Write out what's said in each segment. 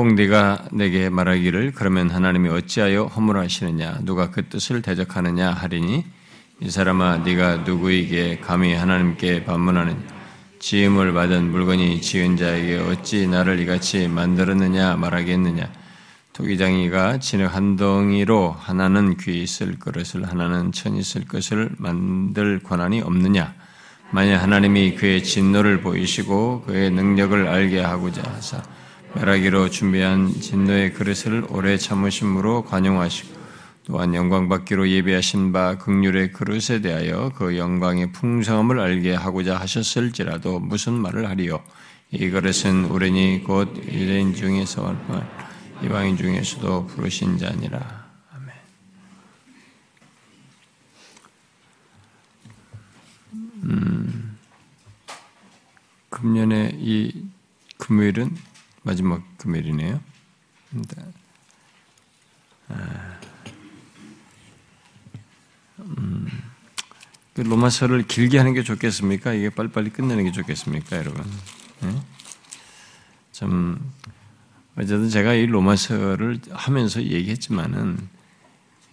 혹 네가 내게 말하기를 그러면 하나님이 어찌하여 허물하시느냐? 누가 그 뜻을 대적하느냐 하리니 이 사람아 네가 누구에게 감히 하나님께 반문하느냐 지음을 받은 물건이 지은 자에게 어찌 나를 이같이 만들었느냐 말하겠느냐? 토기장이가 진흙 한 덩이로 하나는 귀 있을 그릇을 하나는 천 있을 것을 만들 권한이 없느냐? 만약 하나님이 그의 진노를 보이시고 그의 능력을 알게 하고자 하사 멸하기로 준비한 진노의 그릇을 오래 참으심으로 관용하시고 또한 영광 받기로 예비하신 바 극률의 그릇에 대하여 그 영광의 풍성함을 알게 하고자 하셨을지라도 무슨 말을 하리요? 이 그릇은 우리니 곧 유대인 중에서 이방인 중에서도 부르신 자니라. 아멘. 음, 금년에 이 금요일은 마지막 금요일이네요. 아, 음, 그 로마서를 길게 하는 게 좋겠습니까? 이게 빨리빨리 끝내는 게 좋겠습니까, 여러분? 네? 좀 어쨌든 제가 이 로마서를 하면서 얘기했지만은 예,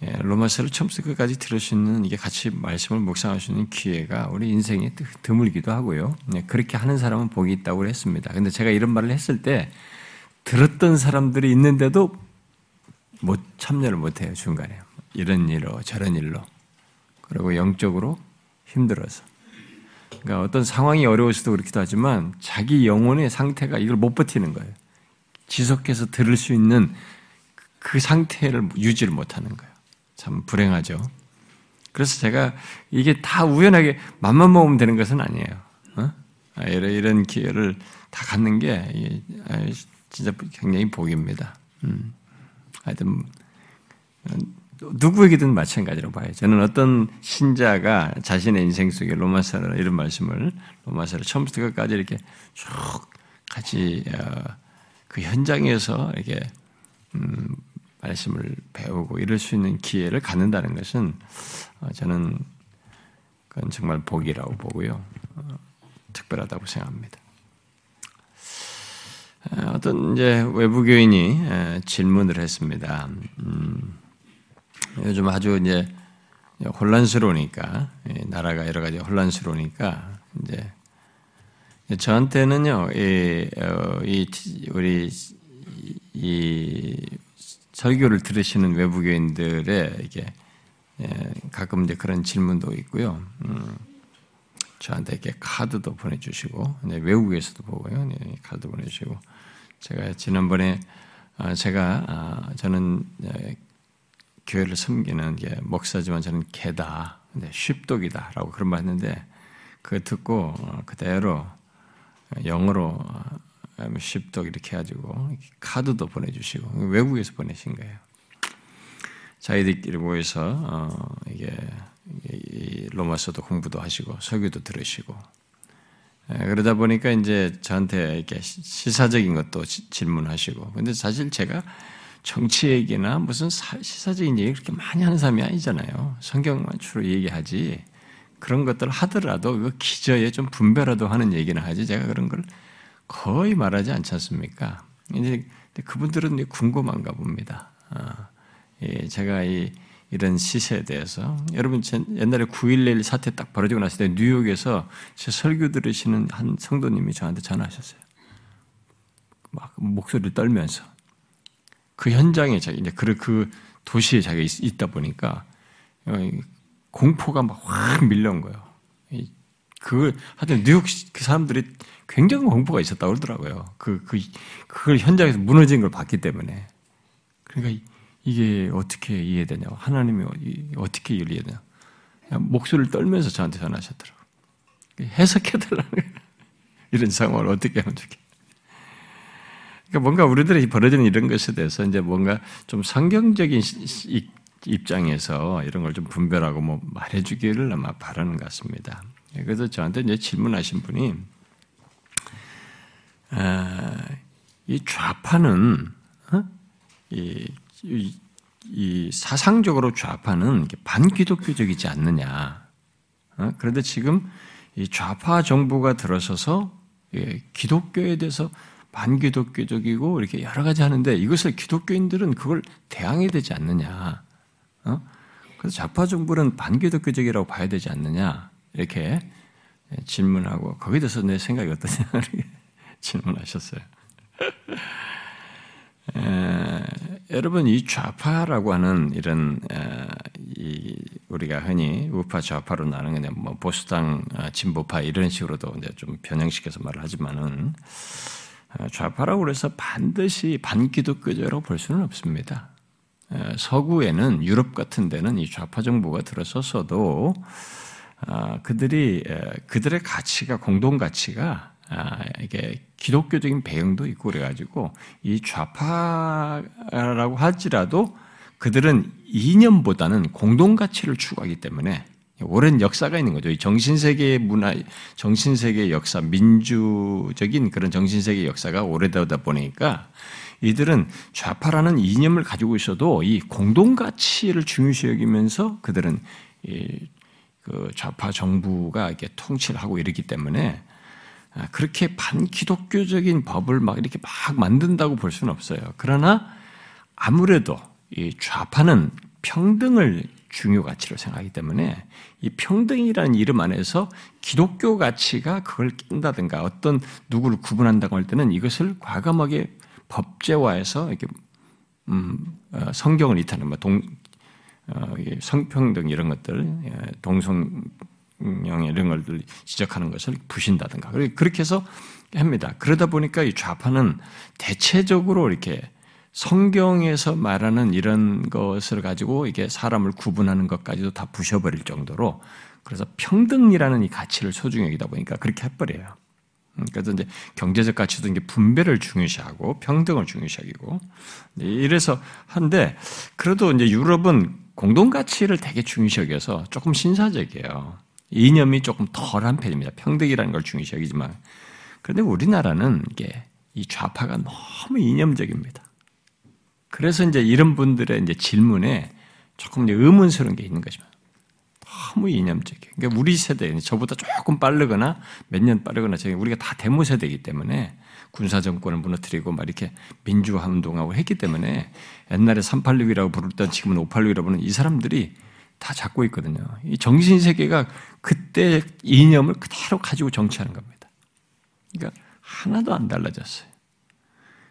로마서를 처음부터 끝까지 들을 수 있는 이게 같이 말씀을 묵상할 수 있는 기회가 우리 인생에 드물기도 하고요. 예, 그렇게 하는 사람은 복이 있다고 했습니다. 근데 제가 이런 말을 했을 때 들었던 사람들이 있는데도 못 참여를 못 해요, 중간에. 이런 일로 저런 일로. 그리고 영적으로 힘들어서. 그러니까 어떤 상황이 어려워서도 그렇기도 하지만 자기 영혼의 상태가 이걸 못 버티는 거예요. 지속해서 들을 수 있는 그 상태를 유지를 못하는 거예요. 참 불행하죠. 그래서 제가 이게 다 우연하게 맘만 먹으면 되는 것은 아니에요. 어? 아, 이런 기회를 다 갖는 게 아, 진짜 굉장히 복입니다. 음. 하여튼 누구에게든 마찬가지로 봐요. 저는 어떤 신자가 자신의 인생 속에 로마서를 이런 말씀을 로마서를 처음부터 끝까지 이렇게 쭉 같이 어, 그 현장에서 이렇게 음, 말씀을 배우고 이럴 수 있는 기회를 갖는다는 것은 어, 저는 그건 정말 복이라고 보고요. 어, 특별하다고 생각합니다. 어떤 이제 외부 교인이 질문을 했습니다. 음, 요즘 아주 이제 혼란스러우니까 나라가 여러 가지 혼란스러우니까 이제 저한테는요, 이, 어, 이 우리 이 설교를 들으시는 외부교인들의 이게 예, 가끔 이제 그런 질문도 있고요. 음, 저한테 이렇게 카드도 보내주시고 네, 외국에서도 보고요. 네, 카드 보내주시고 제가 지난번에 아, 제가 아, 저는 네, 교회를 섬기는 게 목사지만 저는 개다, 네, 쉽독이다라고 그런 말 했는데 그 듣고 어, 그대로 영어로 쉽독 이렇게 해가지고 카드도 보내주시고 외국에서 보내신 거예요. 자기들끼리 모여서 어, 이게 로마서도 공부도 하시고 설교도 들으시고 예, 그러다 보니까 이제 저한테 이렇게 시사적인 것도 질문하시고 근데 사실 제가 정치 얘기나 무슨 시사적인 얘기 그렇게 많이 하는 사람이 아니잖아요. 성경만 주로 얘기하지 그런 것들 하더라도 그 기저에 좀 분배라도 하는 얘기는 하지 제가 그런 걸 거의 말하지 않지 않습니까? 이제 그분들은 궁금한가 봅니다. 아, 예, 제가 이 이런 시세에 대해서 여러분 옛날에 9.11 사태 딱 벌어지고 났을 때 뉴욕에서 제 설교 들으시는 한 성도님이 저한테 전화하셨어요. 막 목소리를 떨면서 그 현장에 자기 이제 그, 그 도시에 자기가 있, 다 보니까 어, 공포가 막 확 밀려온 거예요. 그 하여튼 뉴욕 그 사람들이 굉장히 공포가 있었다고 그러더라고요. 그, 그, 그걸 현장에서 무너진 걸 봤기 때문에. 그러니까 이게 어떻게 이해되냐. 하나님이 어떻게 이해되냐. 목소리를 떨면서 저한테 전하셨더라고요. 해석해달라는 거예요. 이런 상황을 어떻게 하면 좋겠 그러니까 뭔가 우리들이 벌어지는 이런 것에 대해서 이제 뭔가 좀 성경적인 입장에서 이런 걸 좀 분별하고 뭐 말해주기를 아마 바라는 것 같습니다. 그래서 저한테 이제 질문하신 분이 아, 이 좌파는 어? 이, 사상적으로 좌파는 반기독교적이지 않느냐. 어? 그런데 지금 이 좌파 정부가 들어서서 예, 기독교에 대해서 반기독교적이고 이렇게 여러 가지 하는데 이것을 기독교인들은 그걸 대항해야 되지 않느냐. 어? 그래서 좌파 정부는 반기독교적이라고 봐야 되지 않느냐. 이렇게 질문하고 거기에 대해서 내 생각이 어떠냐 질문하셨어요. 에, 여러분 이 좌파라고 하는 이런 에, 이 우리가 흔히 우파 좌파로 나누는 뭐 보수당 아, 진보파 이런 식으로도 이제 좀 변형시켜서 말을 하지만은 아, 좌파라고 해서 반드시 반기독교적으로 볼 수는 없습니다. 서구에는 유럽 같은 데는 이 좌파 정부가 들어섰어도 아, 그들이 그들의 가치가 공동 가치가 아, 이게 기독교적인 배경도 있고 그래가지고 이 좌파라고 할지라도 그들은 이념보다는 공동 가치를 추구하기 때문에 오랜 역사가 있는 거죠. 정신세계 문화, 정신세계 역사, 민주적인 그런 정신세계 역사가 오래되다 보니까 이들은 좌파라는 이념을 가지고 있어도 이 공동 가치를 중요시 여기면서 그들은 그 좌파 정부가 이렇게 통치를 하고 이러기 때문에 아, 그렇게 반기독교적인 법을 막 이렇게 막 만든다고 볼 수는 없어요. 그러나 아무래도 이 좌파는 평등을 중요 가치로 생각하기 때문에 이 평등이라는 이름 안에서 기독교 가치가 그걸 낀다든가 어떤 누구를 구분한다고 할 때는 이것을 과감하게 법제화해서 이렇게 음, 어, 성경을 이탈하는 뭐동 어, 성평등 이런 것들 예, 동성 영의 이런 것들 지적하는 것을 부신다든가 그렇게 해서 합니다. 그러다 보니까 이 좌파는 대체적으로 이렇게 성경에서 말하는 이런 것을 가지고 이게 사람을 구분하는 것까지도 다 부셔버릴 정도로 그래서 평등이라는 이 가치를 소중히 여기다 보니까 그렇게 해버려요. 음, 그래서 이제 경제적 가치도 이제 분배를 중요시하고 평등을 중요시하고 이래서 한데 그래도 이제 유럽은 공동 가치를 되게 중요시 여겨서 조금 신사적이에요. 이념이 조금 덜한 편입니다. 평등이라는 걸 중요시 여기지만. 그런데 우리나라는 이게 이 좌파가 너무 이념적입니다. 그래서 이제 이런 분들의 이제 질문에 조금 의문스러운 게 있는 거죠. 너무 이념적이에요. 그러니까 우리 세대, 저보다 조금 빠르거나 몇 년 빠르거나 저희 우리가 다 데모 세대이기 때문에 군사 정권을 무너뜨리고 막 이렇게 민주화 운동하고 했기 때문에 옛날에 386이라고 부르던 지금은 586이라고 부르는 이 사람들이 다 잡고 있거든요. 이 정신 세계가 그때 이념을 그대로 가지고 정치하는 겁니다. 그러니까 하나도 안 달라졌어요.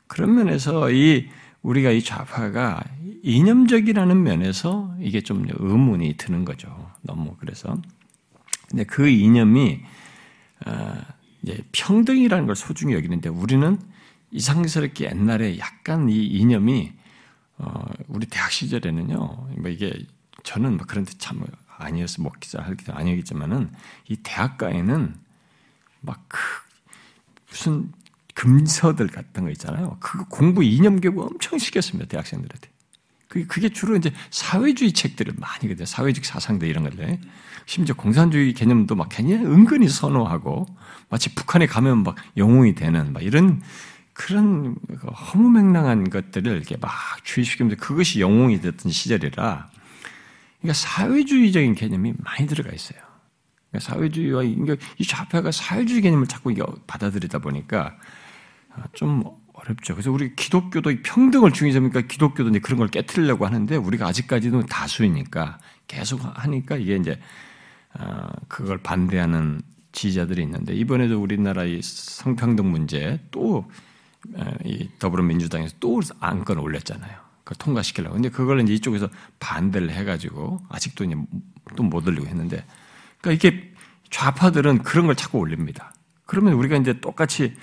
그런 면에서 이 우리가 이 좌파가 이념적이라는 면에서 이게 좀 의문이 드는 거죠. 너무 그래서. 근데 그 이념이 어, 이제 평등이라는 걸 소중히 여기는데 우리는 이상스럽게 옛날에 약간 이 이념이 어, 우리 대학 시절에는요. 뭐 이게 저는 뭐 그런데 참 아니었어 먹기자 할기도 아니겠지만은 이 대학가에는 막 그 무슨 금서들 같은 거 있잖아요. 그 공부 이념 교육 엄청 시켰습니다 대학생들한테. 그게 주로 이제 사회주의 책들을 많이 그래요. 사회적 사상들 이런 것들. 심지어 공산주의 개념도 막 괜히 은근히 선호하고 마치 북한에 가면 막 영웅이 되는 막 이런 그런 허무맹랑한 것들을 이렇게 막 주의시키면서 그것이 영웅이 됐던 시절이라 그러니까 사회주의적인 개념이 많이 들어가 있어요. 그러니까 사회주의와 이 좌파가 사회주의 개념을 자꾸 받아들이다 보니까 아, 좀 어렵죠. 그래서 우리 기독교도 평등을 중요시하니까 기독교도 이제 그런 걸 깨뜨리려고 하는데 우리가 아직까지도 다수이니까 계속 하니까 이게 이제 아, 그걸 반대하는 지지자들이 있는데 이번에도 우리나라 이 성평등 문제 또이 더불어민주당에서 또 안건 올렸잖아요. 그걸 통과시키려고. 근데 그걸 이제 이쪽에서 반대를 해가지고 아직도 이제 또 못 올리고 했는데, 그러니까 이게 좌파들은 그런 걸 자꾸 올립니다. 그러면 우리가 이제 똑같이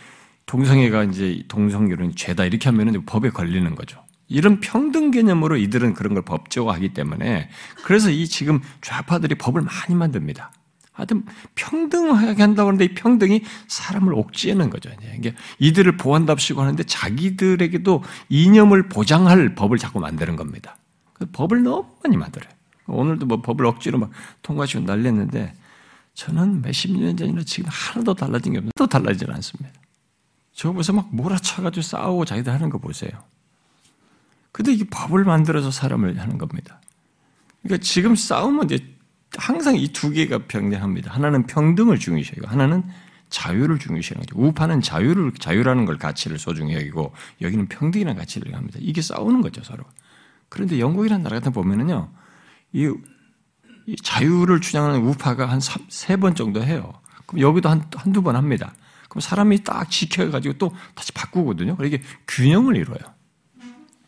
동성애가 이제 동성결혼 죄다 이렇게 하면은 법에 걸리는 거죠. 이런 평등 개념으로 이들은 그런 걸 법제화하기 때문에 그래서 이 지금 좌파들이 법을 많이 만듭니다. 하여튼 평등하게 한다고 하는데 이 평등이 사람을 옥죄는 거죠. 이게 이들을 보한답시고 하는데 자기들에게도 이념을 보장할 법을 자꾸 만드는 겁니다. 법을 너무 많이 만들어요. 오늘도 뭐 법을 억지로 막 통과시키고 날렸는데 저는 몇십 년 전이나 지금 하나도 달라진 게 없어요. 또 달라지지 않습니다. 저 보면서 막 몰아쳐가지고 싸우고 자기들 하는 거 보세요. 근데 이게 법을 만들어서 사람을 하는 겁니다. 그러니까 지금 싸우면 이제 항상 이 두 개가 병행합니다. 하나는 평등을 중요시하고 하나는 자유를 중요시하는 거죠. 우파는 자유를 자유라는 걸 가치를 소중히 여기고 여기는 평등이라는 가치를 합니다. 이게 싸우는 거죠 서로. 그런데 영국이라는 나라 같은 보면은요, 이, 이 자유를 주장하는 우파가 한 세 번 정도 해요. 그럼 여기도 한 한두 번 합니다. 그럼 사람이 딱 지켜가지고 또 다시 바꾸거든요. 이게 균형을 이뤄요.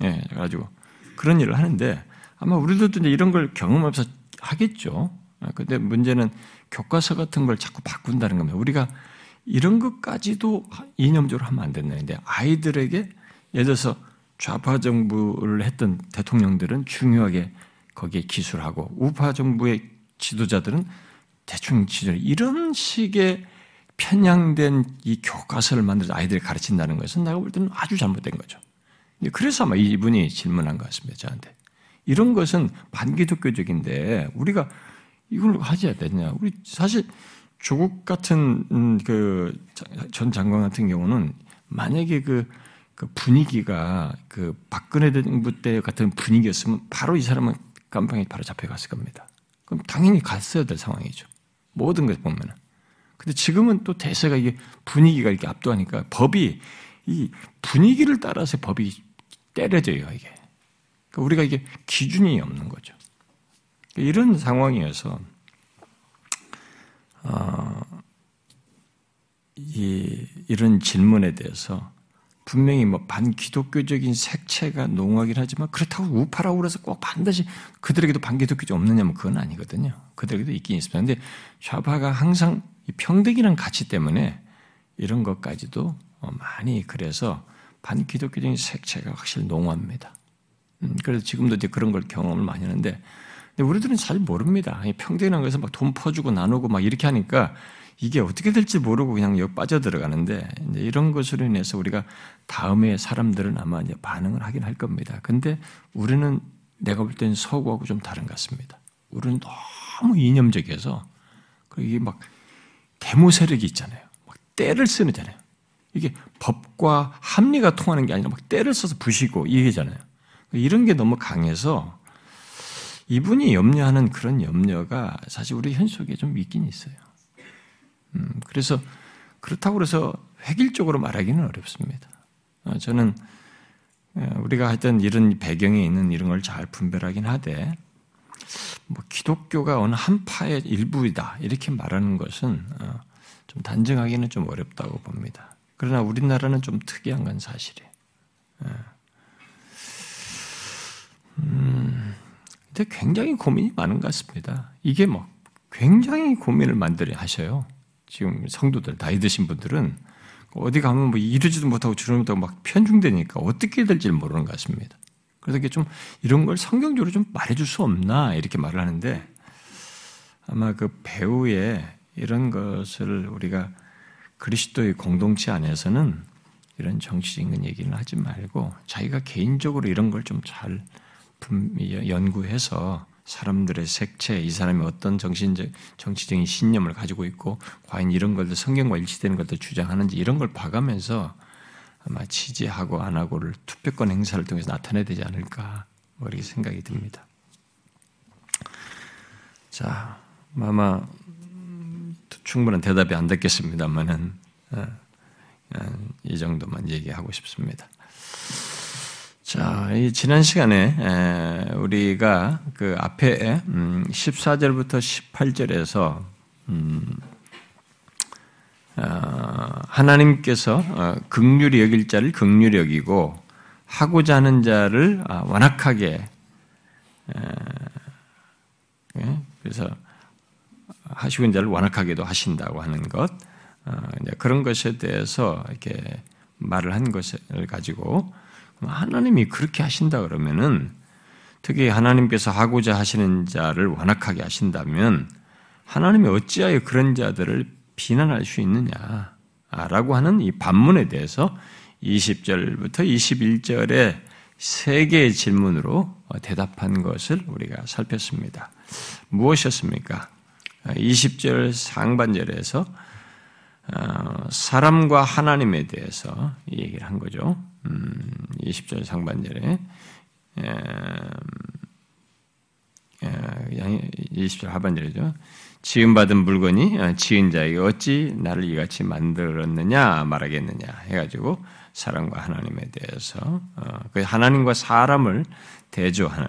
예, 그래가지고 그런 일을 하는데 아마 우리들도 이제 이런 걸 경험하면서 하겠죠. 아, 근데 문제는 교과서 같은 걸 자꾸 바꾼다는 겁니다. 우리가 이런 것까지도 이념적으로 하면 안 된다는데 아이들에게 예를 들어서 좌파 정부를 했던 대통령들은 중요하게 거기에 기술하고 우파 정부의 지도자들은 대충 지도를 이런 식의 편향된 이 교과서를 만들어서 아이들을 가르친다는 것은 내가 볼 때는 아주 잘못된 거죠. 그래서 아마 이분이 질문한 것 같습니다, 저한테. 이런 것은 반기독교적인데 우리가 이걸 하지 않냐. 우리 사실 조국 같은 음, 그전 장관 같은 경우는 만약에 그, 그 분위기가 그 박근혜 정부 때 같은 분위기였으면 바로 이 사람은 깜빵에 바로 잡혀갔을 겁니다. 그럼 당연히 갔어야 될 상황이죠. 모든 것 보면은. 근데 지금은 또 대세가 이게 분위기가 이렇게 압도하니까 법이 이 분위기를 따라서 법이 때려져요, 이게. 그러니까 우리가 이게 기준이 없는 거죠. 이런 상황이어서 어, 이, 이런 질문에 대해서 분명히 뭐 반기독교적인 색채가 농하긴 하지만 그렇다고 우파라고 그래서 꼭 반드시 그들에게도 반기독교적 없느냐면 그건 아니거든요. 그들에게도 있긴 있습니다. 근데 좌파가 항상 평등이라는 가치 때문에 이런 것까지도 어, 많이 그래서 반기독교적인 색채가 확실히 농합니다. 음, 그래서 지금도 이제 그런 걸 경험을 많이 하는데 근데 우리들은 잘 모릅니다. 평등이라는 것은 막 돈 퍼주고 나누고 막 이렇게 하니까 이게 어떻게 될지 모르고 그냥 여기 빠져들어가는데 이런 것으로 인해서 우리가 다음에 사람들은 아마 이제 반응을 하긴 할 겁니다. 근데 우리는 내가 볼 때는 서구하고 좀 다른 것 같습니다. 우리는 너무 이념적이어서 이게 막 데모 세력이 있잖아요. 막 때를 쓰는잖아요. 이게 법과 합리가 통하는 게 아니라 막 때를 써서 부시고 이게잖아요. 이런 게 너무 강해서 이분이 염려하는 그런 염려가 사실 우리 현 속에 좀 있긴 있어요. 음, 그래서 그렇다고 그래서 획일적으로 말하기는 어렵습니다. 어, 저는 어, 우리가 하여튼 이런 배경에 있는 이런 걸 잘 분별하긴 하되 뭐 기독교가 어느 한 파의 일부이다 이렇게 말하는 것은 어, 좀 단정하기는 좀 어렵다고 봅니다. 그러나 우리나라는 좀 특이한 건 사실이에요. 음, 근데 굉장히 고민이 많은 것 같습니다. 이게 뭐 굉장히 고민을 만들어 하셔요. 지금 성도들 나이 드신 분들은 어디 가면 뭐 이러지도 못하고 저러지 못하고 막 편중되니까 어떻게 될지 모르는 것 같습니다. 그래서 이게 좀 이런 걸 성경적으로 좀 말해줄 수 없나 이렇게 말을 하는데 아마 그 배우의 이런 것을 우리가 그리스도의 공동체 안에서는 이런 정치적인 얘기는 하지 말고 자기가 개인적으로 이런 걸 좀 잘 연구해서 사람들의 색채, 이 사람이 어떤 정신적, 정치적인 신념을 가지고 있고, 과연 이런 것들 성경과 일치되는 것들 주장하는지 이런 걸 봐가면서 아마 지지하고 안 하고를 투표권 행사를 통해서 나타내야 되지 않을까, 뭐 이렇게 생각이 듭니다. 자, 아마 충분한 대답이 안 됐겠습니다만은, 어, 어, 이 정도만 얘기하고 싶습니다. 자, 이 지난 시간에 우리가 그 앞에 14절부터 음, 18절에서 음, 어, 하나님께서 어, 극률이 여길 자를 극률이 여기고 하고자 하는 자를 아, 완악하게 예, 그래서 하시고 있는 자를 완악하게도 하신다고 하는 것 어, 그런 것에 대해서 이렇게 말을 한 것을 가지고 하나님이 그렇게 하신다 그러면은 특히 하나님께서 하고자 하시는 자를 완악하게 하신다면 하나님이 어찌하여 그런 자들을 비난할 수 있느냐라고 하는 이 반문에 대해서 20절부터 21절의 세 개의 질문으로 대답한 것을 우리가 살폈습니다. 무엇이었습니까? 20절 상반절에서 어, 사람과 하나님에 대해서 얘기를 한 거죠. 20절 음, 상반절에 20절 하반절이죠. 지음받은 물건이 어, 지은 자에게 어찌 나를 이같이 만들었느냐 말하겠느냐 해가지고 사람과 하나님에 대해서 어, 그 하나님과 사람을 대조하는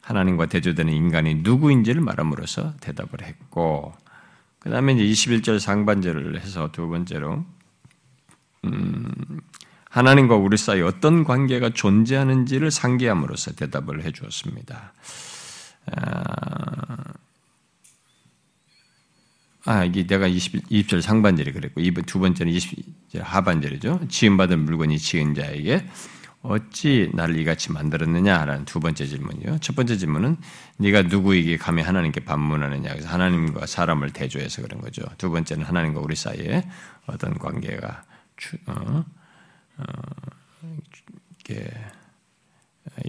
하나님과 대조되는 인간이 누구인지를 말함으로써 대답을 했고 그 다음에 이제 21절 상반절을 해서 두 번째로 음, 하나님과 우리 사이 어떤 관계가 존재하는지를 상기함으로써 대답을 해 주었습니다. 아, 아, 이게 내가 20, 20절 상반절이 그랬고, 두 번째는 20절 하반절이죠. 지음받은 물건이 지은 자에게 어찌 나를 이같이 만들었느냐라는 두 번째 질문이요. 첫 번째 질문은 네가 누구에게 감히 하나님께 반문하느냐. 그래서 하나님과 사람을 대조해서 그런 거죠. 두 번째는 하나님과 우리 사이에 어떤 관계가 어, 어, 이게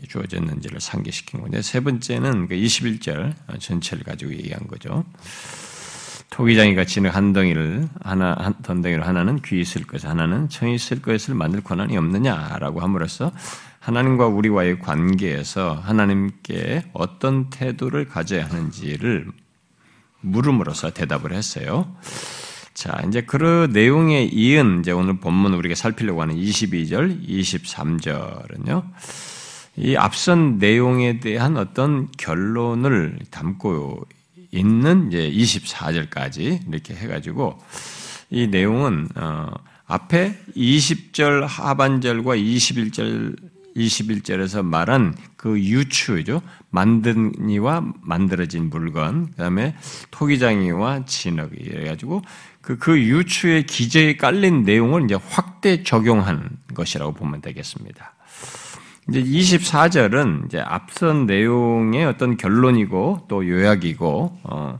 주어졌는지를 상기시킨 건데 세 번째는 그 21절 전체를 가지고 얘기한 거죠. 토기장이가 지는 한 덩이를 하나 한 덩이를 하나는 귀 있을 것, 하나는 청 있을 것을 만들 권한이 없느냐라고 함으로써 하나님과 우리와의 관계에서 하나님께 어떤 태도를 가져야 하는지를 물음으로써 대답을 했어요. 자, 이제 그 내용에 이은 이제 오늘 본문 우리가 살피려고 하는 22절, 23절은요. 이 앞선 내용에 대한 어떤 결론을 담고 있는 이제 24절까지 이렇게 해가지고 이 내용은 어 앞에 20절 하반절과 21절 21절에서 말한 그 유추죠. 만든 이와 만들어진 물건, 그 다음에 토기장이와 진흙이 해가지고 그, 그 유추의 기저에 깔린 내용을 이제 확대 적용한 것이라고 보면 되겠습니다. 이제 24절은 이제 앞선 내용의 어떤 결론이고 또 요약이고 어,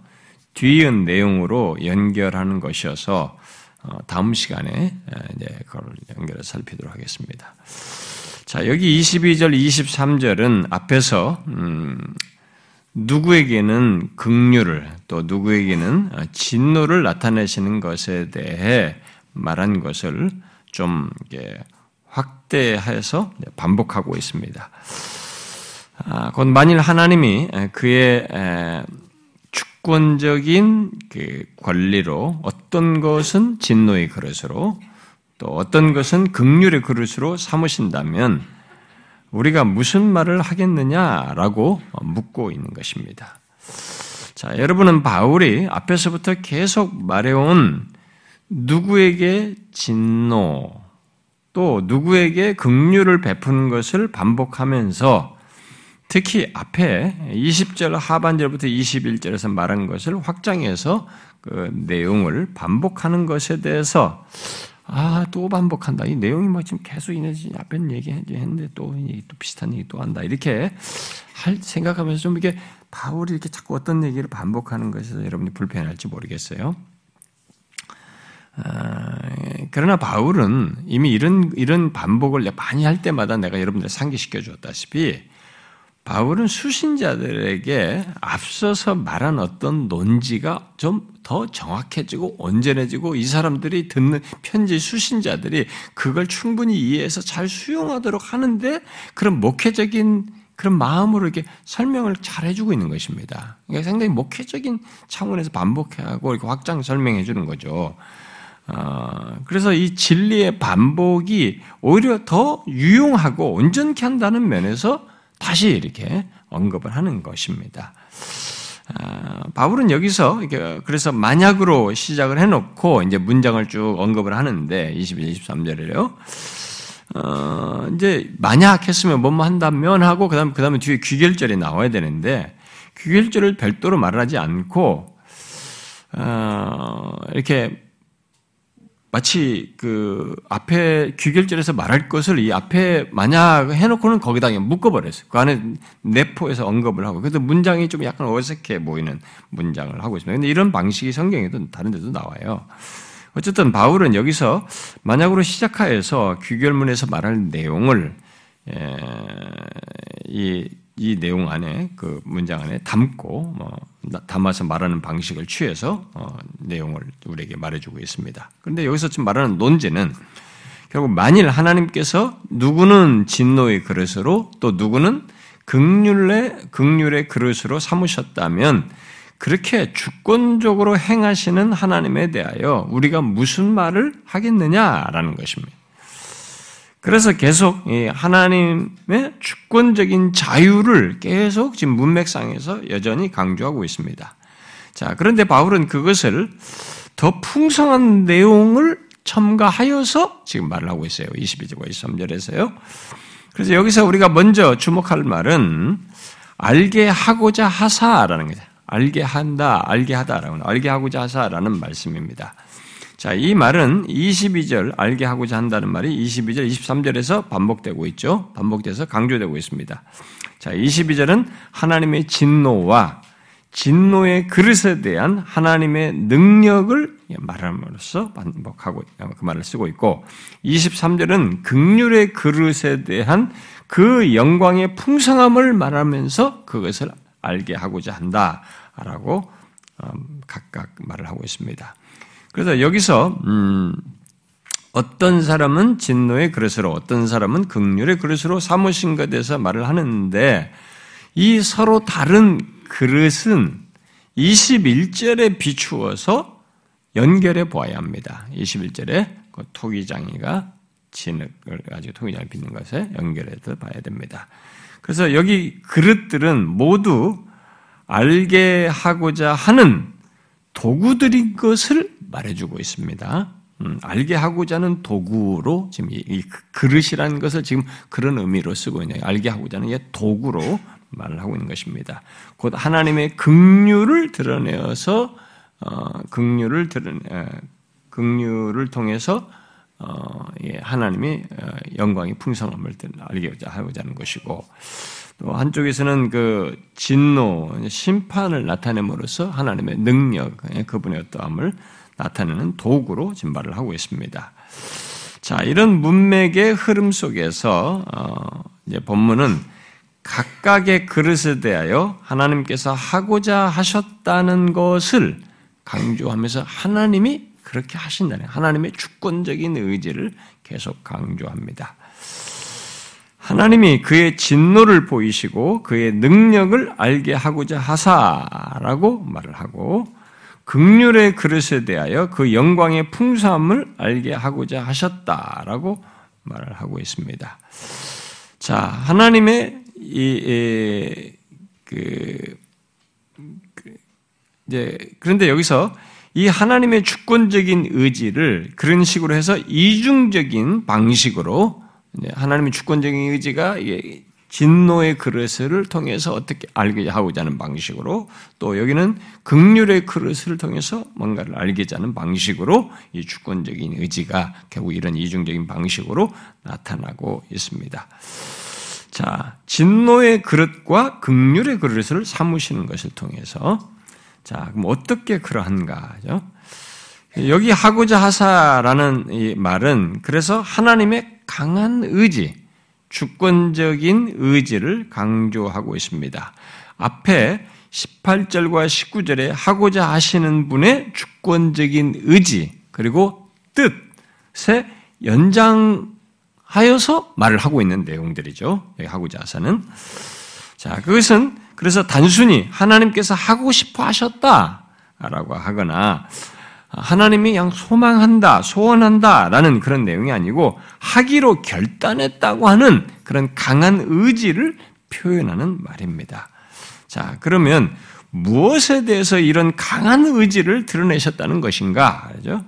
뒤은 내용으로 연결하는 것이어서 어, 다음 시간에 이제 그걸 연결해 살피도록 하겠습니다. 자 여기 22절, 23절은 앞에서 음, 누구에게는 극류를 또 누구에게는 진노를 나타내시는 것에 대해 말한 것을 좀 확대해서 반복하고 있습니다. 아, 곧 만일 하나님이 그의 주권적인 그 권리로 어떤 것은 진노의 그릇으로 또 어떤 것은 극률의 그릇으로 삼으신다면 우리가 무슨 말을 하겠느냐라고 묻고 있는 것입니다. 자, 여러분은 바울이 앞에서부터 계속 말해온 누구에게 진노, 또 누구에게 긍휼을 베푸는 것을 반복하면서 특히 앞에 20절 하반절부터 21절에서 말한 것을 확장해서 그 내용을 반복하는 것에 대해서 아, 또 반복한다. 이 내용이 뭐 지금 계속 이내지 앞에 얘기했는데 또, 또 비슷한 얘기 또 한다. 이렇게 할, 생각하면서 좀 이렇게 바울이 이렇게 자꾸 어떤 얘기를 반복하는 것에서 여러분이 불편할지 모르겠어요. 아, 그러나 바울은 이미 이런, 이런 반복을 많이 할 때마다 내가 여러분들 상기시켜 주었다시피 바울은 수신자들에게 앞서서 말한 어떤 논지가 좀 더 정확해지고 온전해지고 이 사람들이 듣는 편지 수신자들이 그걸 충분히 이해해서 잘 수용하도록 하는데 그런 목회적인 그런 마음으로 이렇게 설명을 잘 해주고 있는 것입니다. 그러니까 상당히 목회적인 차원에서 반복하고 이렇게 확장 설명해 주는 거죠. 어, 그래서 이 진리의 반복이 오히려 더 유용하고 온전케 한다는 면에서 다시 이렇게 언급을 하는 것입니다. 아, 바울은 여기서 그래서 만약으로 시작을 해놓고 이제 문장을 쭉 언급을 하는데 21, 23절에요. 어, 이제 만약 했으면 뭐뭐 한다면 하고 그다음 그다음에 뒤에 귀결절이 나와야 되는데 귀결절을 별도로 말하지 않고 어, 이렇게 마치 그 앞에 귀결절에서 말할 것을 이 앞에 만약 해놓고는 거기다 그냥 묶어버렸어요. 그 안에 내포해서 언급을 하고. 그래서 문장이 좀 약간 어색해 보이는 문장을 하고 있습니다. 근데 이런 방식이 성경에도 다른 데도 나와요. 어쨌든 바울은 여기서 만약으로 시작하여서 귀결문에서 말할 내용을 이, 이 내용 안에 그 문장 안에 담고 뭐 담아서 말하는 방식을 취해서 어, 내용을 우리에게 말해주고 있습니다. 그런데 여기서 지금 말하는 논제는 결국 만일 하나님께서 누구는 진노의 그릇으로 또 누구는 극률의 극률의 그릇으로 삼으셨다면 그렇게 주권적으로 행하시는 하나님에 대하여 우리가 무슨 말을 하겠느냐라는 것입니다. 그래서 계속 하나님의 주권적인 자유를 계속 지금 문맥상에서 여전히 강조하고 있습니다. 자, 그런데 바울은 그것을 더 풍성한 내용을 첨가하여서 지금 말을 하고 있어요. 22절과 23절에서요. 그래서 여기서 우리가 먼저 주목할 말은 알게 하고자 하사라는 거죠. 알게 한다, 알게 하다라고 알게 하고자 하사라는 말씀입니다. 자, 이 말은 22절 알게 하고자 한다는 말이 22절, 23절에서 반복되고 있죠. 반복돼서 강조되고 있습니다. 자, 22절은 하나님의 진노와 진노의 그릇에 대한 하나님의 능력을 말함으로써 반복하고 그 말을 쓰고 있고 23절은 극률의 그릇에 대한 그 영광의 풍성함을 말하면서 그것을 알게 하고자 한다라고 음, 각각 말을 하고 있습니다. 그래서 여기서 음, 어떤 사람은 진노의 그릇으로 어떤 사람은 극률의 그릇으로 것에 대해서 말을 하는데 이 서로 다른 그릇은 21절에 비추어서 연결해 보아야 합니다. 21절에 그 토기장이가 진흙을 가지고 토기장을 빚는 것에 연결해서 봐야 됩니다. 그래서 여기 그릇들은 모두 알게 하고자 하는 도구들인 것을 말해주고 있습니다. 음, 알게 하고자 하는 도구로 지금 이, 이 그릇이라는 것을 지금 그런 의미로 쓰고 있네요. 알게 하고자 하는 도구로 말을 하고 있는 것입니다. 곧 하나님의 긍휼을 드러내어서 어, 긍휼을 드러내 긍휼을 통해서 어, 예, 하나님이 어, 영광이 풍성함을 알게자 하고자 하는 것이고 또 한쪽에서는 그 진노 심판을 나타냄으로써 하나님의 능력 예, 그분의 어떠함을 나타내는 도구로 진발을 하고 있습니다. 자 이런 문맥의 흐름 속에서 어, 이제 본문은 각각의 그릇에 대하여 하나님께서 하고자 하셨다는 것을 강조하면서 하나님이 그렇게 하신다는 하나님의 주권적인 의지를 계속 강조합니다. 하나님이 그의 진노를 보이시고 그의 능력을 알게 하고자 하사라고 말을 하고 극률의 그릇에 대하여 그 영광의 풍성함을 알게 하고자 하셨다라고 말을 하고 있습니다. 자, 하나님의 이, 그, 그, 이제, 그런데 여기서 이 하나님의 주권적인 의지를 그런 식으로 해서 이중적인 방식으로 하나님의 주권적인 의지가 진노의 그릇을 통해서 어떻게 알게 하고자 하는 방식으로 또 여기는 극률의 그릇을 통해서 뭔가를 알게자 하는 방식으로 이 주권적인 의지가 결국 이런 이중적인 방식으로 나타나고 있습니다. 자, 진노의 그릇과 극률의 그릇을 삼으시는 것을 통해서 자, 그럼 어떻게 그러한가죠? 여기 하고자 하사라는 이 말은 그래서 하나님의 강한 의지, 주권적인 의지를 강조하고 있습니다. 앞에 18절과 19절에 하고자 하시는 분의 주권적인 의지, 그리고 뜻에 연장 하여서 말을 하고 있는 내용들이죠. 여기 하고자 하사는. 자, 그것은 그래서 단순히 하나님께서 하고 싶어 하셨다라고 하거나 하나님이 그냥 소망한다, 소원한다 라는 그런 내용이 아니고 하기로 결단했다고 하는 그런 강한 의지를 표현하는 말입니다. 자, 그러면 무엇에 대해서 이런 강한 의지를 드러내셨다는 것인가? 그죠?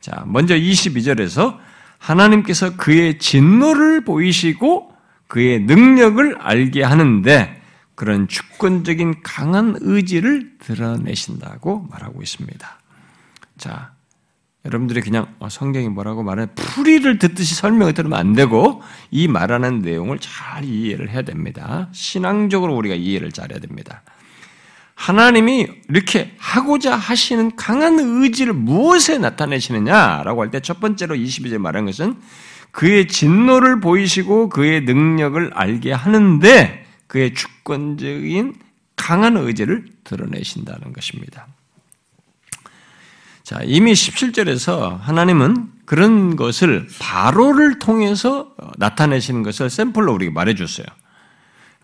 자, 먼저 22절에서 하나님께서 그의 진노를 보이시고 그의 능력을 알게 하는데 그런 주권적인 강한 의지를 드러내신다고 말하고 있습니다. 자, 여러분들이 그냥 어, 성경이 뭐라고 말해 풀이를 듣듯이 설명을 들으면 안 되고 이 말하는 내용을 잘 이해를 해야 됩니다. 신앙적으로 우리가 이해를 잘해야 됩니다. 하나님이 이렇게 하고자 하시는 강한 의지를 무엇에 나타내시느냐라고 할 때 첫 번째로 22절 말한 것은 그의 진노를 보이시고 그의 능력을 알게 하는데 그의 주권적인 강한 의지를 드러내신다는 것입니다. 자, 이미 17절에서 하나님은 그런 것을 바로를 통해서 나타내시는 것을 샘플로 우리가 말해 줬어요.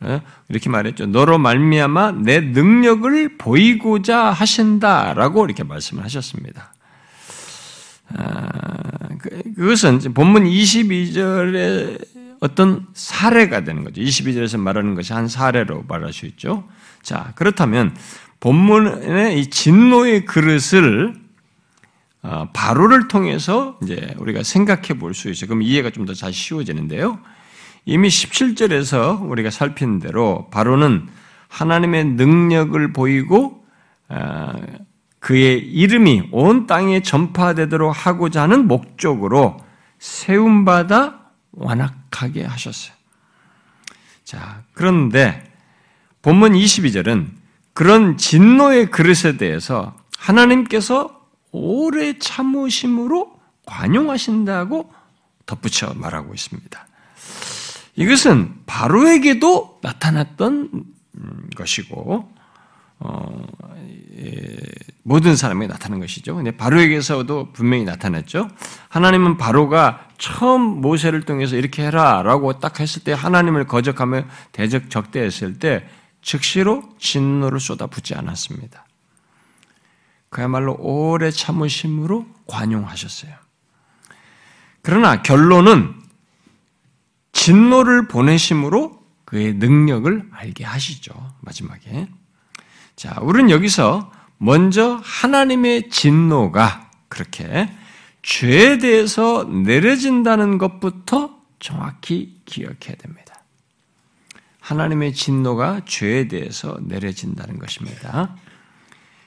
어? 이렇게 말했죠. 너로 말미암아 내 능력을 보이고자 하신다라고 이렇게 말씀을 하셨습니다. 아, 그, 그것은 본문 22절에 어떤 사례가 되는 거죠. 22절에서 말하는 것이 한 사례로 말할 수 있죠. 자, 그렇다면 본문의 이 진노의 그릇을 어, 바로를 통해서 이제 우리가 생각해 볼 수 있어요. 그럼 이해가 좀 더 잘 쉬워지는데요. 이미 17절에서 우리가 살핀 대로 바로는 하나님의 능력을 보이고 어, 그의 이름이 온 땅에 전파되도록 하고자 하는 목적으로 세움받아 완악하게 하셨어요. 자, 그런데 본문 22절은 그런 진노의 그릇에 대해서 하나님께서 오래 참으심으로 관용하신다고 덧붙여 말하고 있습니다. 이것은 바로에게도 나타났던 것이고 어, 예, 모든 사람에게 나타난 것이죠. 근데 바로에게서도 분명히 나타났죠. 하나님은 바로가 처음 모세를 통해서 이렇게 해라라고 딱 했을 때 하나님을 거적하며 대적 적대했을 때 즉시로 진노를 쏟아붓지 않았습니다. 그야말로 오래 참으심으로 관용하셨어요. 그러나 결론은 진노를 보내심으로 그의 능력을 알게 하시죠. 마지막에. 자, 우리는 여기서 먼저 하나님의 진노가 그렇게 죄에 대해서 내려진다는 것부터 정확히 기억해야 됩니다. 하나님의 진노가 죄에 대해서 내려진다는 것입니다.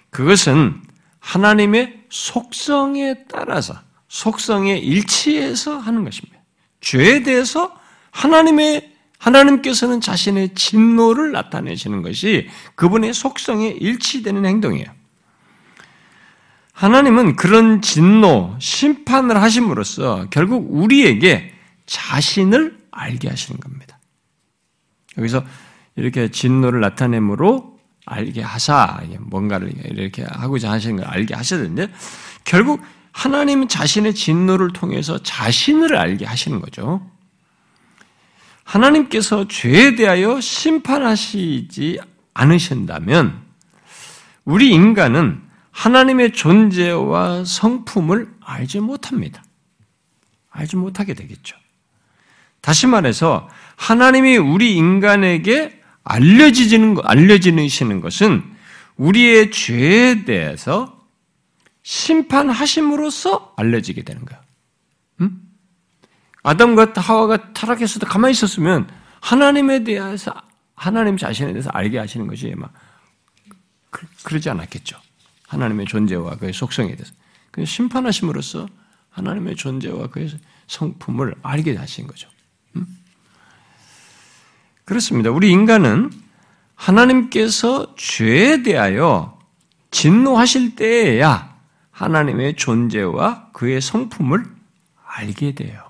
그것은 하나님의 속성에 따라서 속성에 일치해서 하는 것입니다. 죄에 대해서 하나님의 하나님께서는 자신의 진노를 나타내시는 것이 그분의 속성에 일치되는 행동이에요. 하나님은 그런 진노, 심판을 하심으로써 결국 우리에게 자신을 알게 하시는 겁니다. 여기서 이렇게 진노를 나타내므로 알게 하사, 뭔가를 이렇게 하고자 하시는 걸 알게 하셔야 되는데, 결국 하나님은 자신의 진노를 통해서 자신을 알게 하시는 거죠. 하나님께서 죄에 대하여 심판하시지 않으신다면 우리 인간은 하나님의 존재와 성품을 알지 못합니다. 알지 못하게 되겠죠. 다시 말해서 하나님이 우리 인간에게 알려지는 알려지시는 것은 우리의 죄에 대해서 심판하심으로써 알려지게 되는 거예요. 음? 아담과 하와가 타락했을 때 가만히 있었으면 하나님에 대해서 하나님 자신에 대해서 알게 하시는 것이 막 그, 그러지 않았겠죠. 하나님의 존재와 그의 속성에 대해서 그 심판하심으로써 하나님의 존재와 그의 성품을 알게 하신 거죠. 음? 그렇습니다. 우리 인간은 하나님께서 죄에 대하여 진노하실 때에야 하나님의 존재와 그의 성품을 알게 돼요.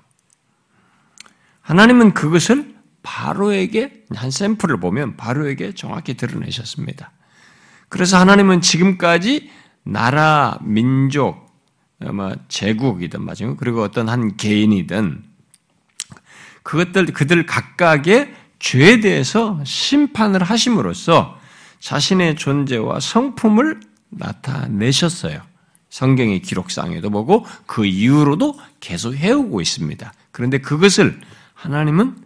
하나님은 그것을 바로에게 한 샘플을 보면 바로에게 정확히 드러내셨습니다. 그래서 하나님은 지금까지 나라, 민족, 뭐 제국이든 마찬 그리고 어떤 한 개인이든 그것들 그들 각각의 죄에 대해서 심판을 하심으로써 자신의 존재와 성품을 나타내셨어요. 성경의 기록상에도 보고 그 이후로도 계속 해오고 있습니다. 그런데 그것을 하나님은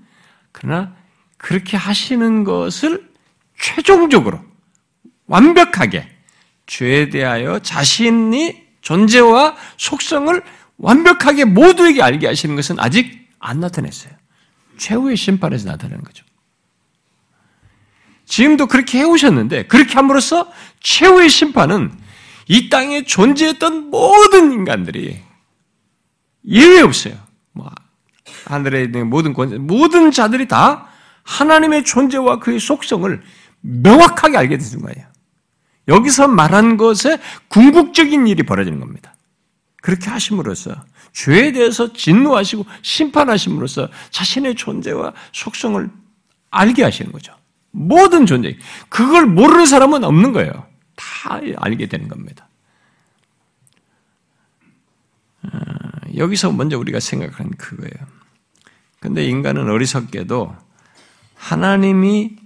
그러나 그렇게 하시는 것을 최종적으로 완벽하게 죄에 대하여 자신이 존재와 속성을 완벽하게 모두에게 알게 하시는 것은 아직 안 나타냈어요. 최후의 심판에서 나타나는 거죠. 지금도 그렇게 해오셨는데 그렇게 함으로써 최후의 심판은 이 땅에 존재했던 모든 인간들이 예외 없어요. 뭐 하늘에 있는 모든 권, 모든 자들이 다 하나님의 존재와 그의 속성을 명확하게 알게 되는 거예요. 여기서 말한 것에 궁극적인 일이 벌어지는 겁니다. 그렇게 하심으로써 죄에 대해서 진노하시고 심판하심으로써 자신의 존재와 속성을 알게 하시는 거죠. 모든 존재. 그걸 모르는 사람은 없는 거예요. 다 알게 되는 겁니다. 아, 여기서 먼저 우리가 생각하는 그거예요. 근데 인간은 어리석게도 하나님이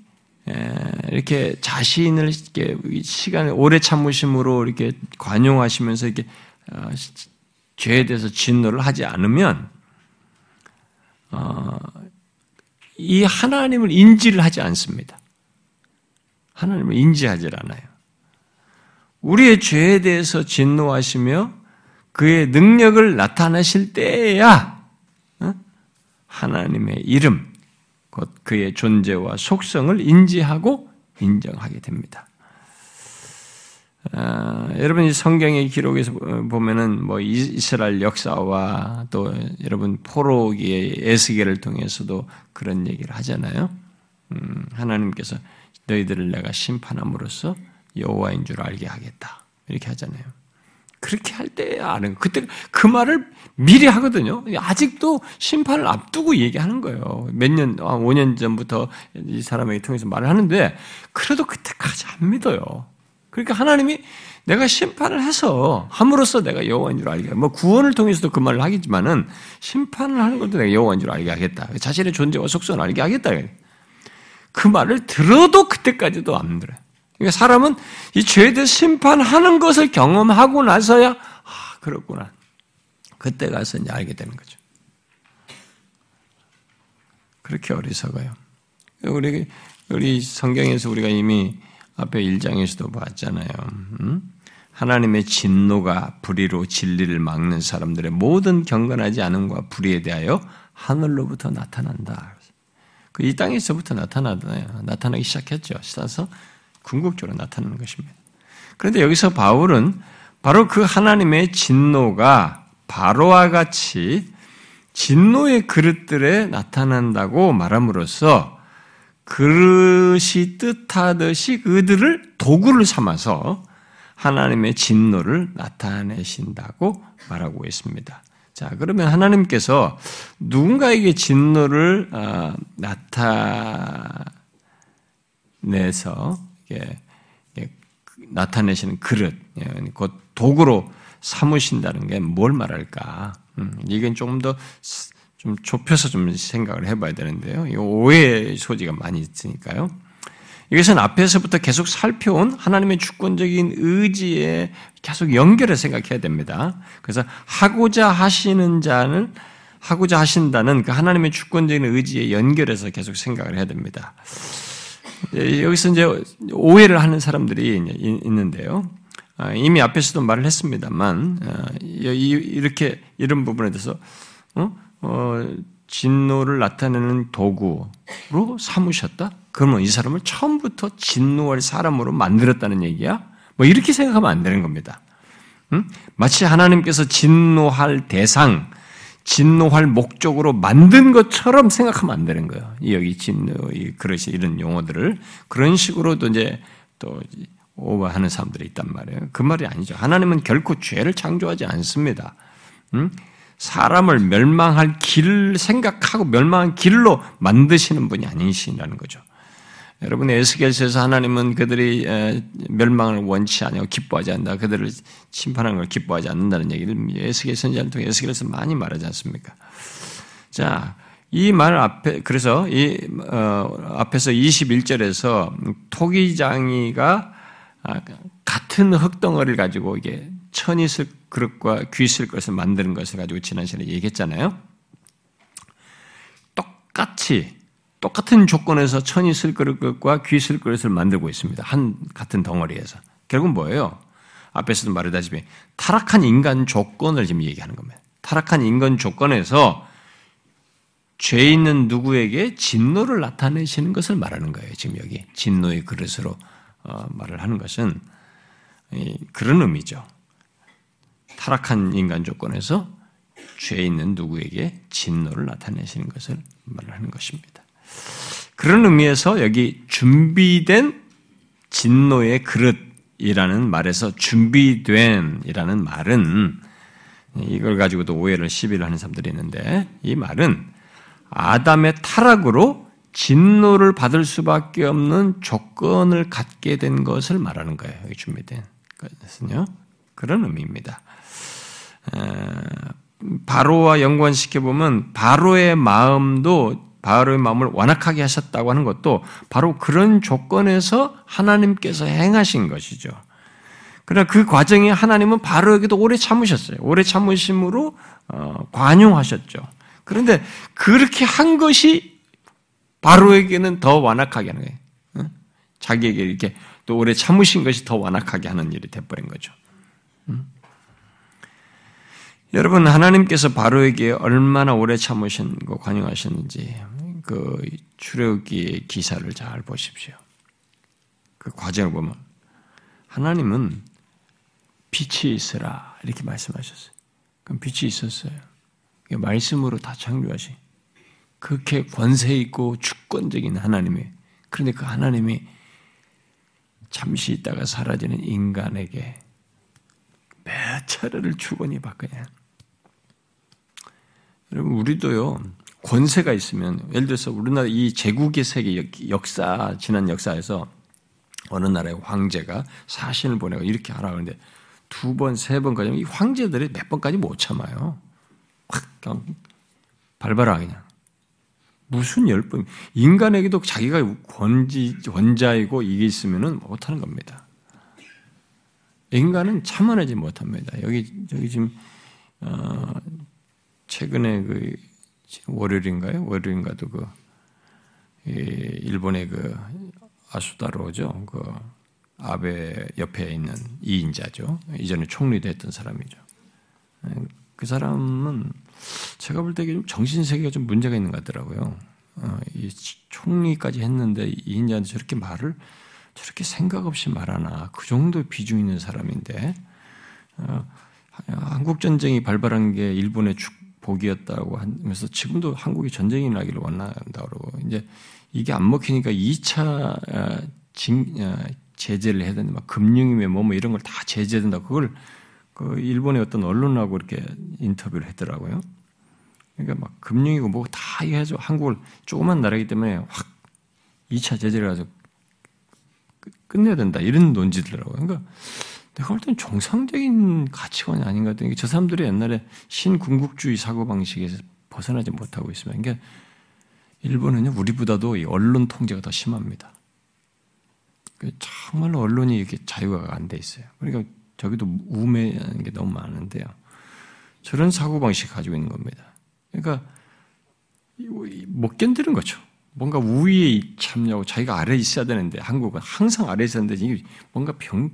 이렇게 자신을 이렇게 시간을 오래 참으심으로 이렇게 관용하시면서 이렇게 어, 죄에 대해서 진노를 하지 않으면 어, 이 하나님을 인지를 하지 않습니다. 하나님을 인지하지 않아요. 우리의 죄에 대해서 진노하시며 그의 능력을 나타내실 때야 어? 하나님의 이름, 곧 그의 존재와 속성을 인지하고 인정하게 됩니다. 아, 여러분 이 성경의 기록에서 보면은 뭐 이스라엘 역사와 또 여러분 포로기의 에스겔을 통해서도 그런 얘기를 하잖아요. 음, 하나님께서 너희들을 내가 심판함으로써 여호와인 줄 알게 하겠다 이렇게 하잖아요. 그렇게 할때 아는 그때 그 말을 미리 하거든요. 아직도 심판을 앞두고 얘기하는 거예요. 몇 년, 5년 아, 전부터 이 사람에게 통해서 말을 하는데 그래도 그때까지 안 믿어요. 그러니까 하나님이 내가 심판을 해서 함으로써 내가 여호와인 줄 알게 뭐 구원을 통해서도 그 말을 하겠지만은 심판을 하는 것도 내가 여호와인 줄 알게 하겠다. 자신의 존재와 속성을 알게 하겠다. 그 말을 들어도 그때까지도 안 들어요. 그러니까 사람은 이 죄에 대해 심판하는 것을 경험하고 나서야 아 그렇구나. 그때 가서 이제 알게 되는 거죠. 그렇게 어리석어요. 우리 우리 성경에서 우리가 이미 앞에 1장에서도 봤잖아요. 음? 하나님의 진노가 불의로 진리를 막는 사람들의 모든 경건하지 않음과 불의에 대하여 하늘로부터 나타난다. 그이 땅에서부터 나타나잖아요. 나타나기 시작했죠. 시작서 궁극적으로 나타나는 것입니다. 그런데 여기서 바울은 바로 그 하나님의 진노가 바로와 같이 진노의 그릇들에 나타난다고 말함으로써 그릇이 뜻하듯이 그들을 도구를 삼아서 하나님의 진노를 나타내신다고 말하고 있습니다. 자, 그러면 하나님께서 누군가에게 진노를 어, 나타내서 나타내시는 그릇, 예, 곧 도구로 삼으신다는 게 뭘 말할까? 음, 이건 조금 더 좀 좁혀서 좀 생각을 해봐야 되는데요. 이 오해의 소지가 많이 있으니까요. 이것은 앞에서부터 계속 살펴온 하나님의 주권적인 의지에 계속 연결해 생각해야 됩니다. 그래서 하고자 하시는 자는 하고자 하신다는 그 하나님의 주권적인 의지에 연결해서 계속 생각을 해야 됩니다. 여기서 이제 오해를 하는 사람들이 있는데요. 아, 이미 앞에서도 말을 했습니다만 아, 이렇게 이런 부분에 대해서 어? 어, 진노를 나타내는 도구로 삼으셨다? 그러면 이 사람을 처음부터 진노할 사람으로 만들었다는 얘기야? 뭐 이렇게 생각하면 안 되는 겁니다. 응? 마치 하나님께서 진노할 대상, 진노할 목적으로 만든 것처럼 생각하면 안 되는 거예요. 여기 진노, 이 그릇이 이런 용어들을 그런 식으로도 이제 또 오버하는 사람들이 있단 말이에요. 그 말이 아니죠. 하나님은 결코 죄를 창조하지 않습니다. 응? 사람을 멸망할 길을 생각하고 멸망한 길로 만드시는 분이 아니시라는 거죠. 여러분 에스겔서에서 하나님은 그들이 멸망을 원치 않고 기뻐하지 않는다. 그들을 심판하는 걸 기뻐하지 않는다는 얘기를 에스겔 선지자를 통해 에스겔에서 많이 말하지 않습니까? 자, 이 말 앞에 그래서 이 어, 앞에서 21절에서 토기장이가 아, 같은 흙덩어리를 가지고 이게 천이 쓸 그릇과 귀 쓸 것을 만드는 것을 가지고 지난 시간에 얘기했잖아요. 똑같이 똑같은 조건에서 천이 쓸 그릇과 귀 쓸 그릇을 만들고 있습니다. 한 같은 덩어리에서. 결국 뭐예요? 앞에서도 말했다시피 타락한 인간 조건을 지금 얘기하는 겁니다. 타락한 인간 조건에서 죄 있는 누구에게 진노를 나타내시는 것을 말하는 거예요. 지금 여기 진노의 그릇으로 어, 말을 하는 것은 그런 의미죠. 타락한 인간 조건에서 죄 있는 누구에게 진노를 나타내시는 것을 말하는 것입니다. 그런 의미에서 여기 준비된 진노의 그릇이라는 말에서 준비된이라는 말은 이걸 가지고도 오해를 시비를 하는 사람들이 있는데 이 말은 아담의 타락으로 진노를 받을 수밖에 없는 조건을 갖게 된 것을 말하는 거예요. 여기 준비된 것은요. 그런 의미입니다. 바로와 연관시켜 보면 바로의 마음도 바로의 마음을 완악하게 하셨다고 하는 것도 바로 그런 조건에서 하나님께서 행하신 것이죠. 그러나 그 과정에 하나님은 바로에게도 오래 참으셨어요. 오래 참으심으로 어, 관용하셨죠. 그런데 그렇게 한 것이 바로에게는 더 완악하게 하는 거예요. 자기에게 이렇게 또 오래 참으신 것이 더 완악하게 하는 일이 돼버린 거죠. 여러분 하나님께서 바로에게 얼마나 오래 참으신 거 관용하셨는지 그 출애굽기 기사를 잘 보십시오. 그 과정을 보면 하나님은 빛이 있으라 이렇게 말씀하셨어요. 그럼 빛이 있었어요. 말씀으로 다 창조하신 그렇게 권세 있고 주권적인 하나님이 그런데 그 하나님이 잠시 있다가 사라지는 인간에게 몇 차례를 주거니 받거냐. 여러분 우리도요 권세가 있으면 예를 들어서 우리나라 이 제국의 세계 역사 지난 역사에서 어느 나라의 황제가 사신을 보내고 이렇게 하라 그러는데 두 번, 세 번까지 이 황제들이 몇 번까지 못 참아요. 확 그냥 발발하 그냥. 무슨 열 번. 인간에게도 자기가 권지, 권자이고 이게 있으면은 못 하는 겁니다. 인간은 참아내지 못합니다. 여기, 여기 지금, 어, 최근에 그, 월요일인가요? 월요일인가도 그, 일본의 그, 아수다로죠. 그, 아베 옆에 있는 이인자죠. 이전에 총리도 했던 사람이죠. 그 사람은 제가 볼때 정신 세계가 좀 문제가 있는 것 같더라고요. 어, 이 총리까지 했는데 이인자한테 저렇게 말을 저렇게 생각 없이 말하나 그 정도 비중 있는 사람인데 어, 한국 전쟁이 발발한 게 일본의 축 복이었다고 하면서 지금도 한국이 전쟁이 나기를 원한다 그러고 이제 이게 안 먹히니까 2차 징, 제재를 해야 된다. 막 금융위에 뭐, 뭐 이런 걸 다 제재해야 된다. 그걸 그 일본의 어떤 언론하고 이렇게 인터뷰를 했더라고요. 그러니까 막 금융이고 뭐다 해야죠. 한국을 조그만 나라이기 때문에 확 2차 제재를 가지고 끝내야 된다. 이런 논지더라고요. 그러니까 내가 볼 때는 정상적인 가치관이 아닌 것 같아요. 저 사람들이 옛날에 신궁극주의 사고방식에서 벗어나지 못하고 있으면, 그러니까 일본은요, 우리보다도 언론 통제가 더 심합니다. 그 정말로 언론이 이렇게 자유가 안 돼 있어요. 그러니까 저기도 우매한 게 너무 많은데요. 저런 사고방식 가지고 있는 겁니다. 그러니까 못 견디는 거죠. 뭔가 우위에 참여하고 자기가 아래에 있어야 되는데 한국은 항상 아래에 있었는데 뭔가 병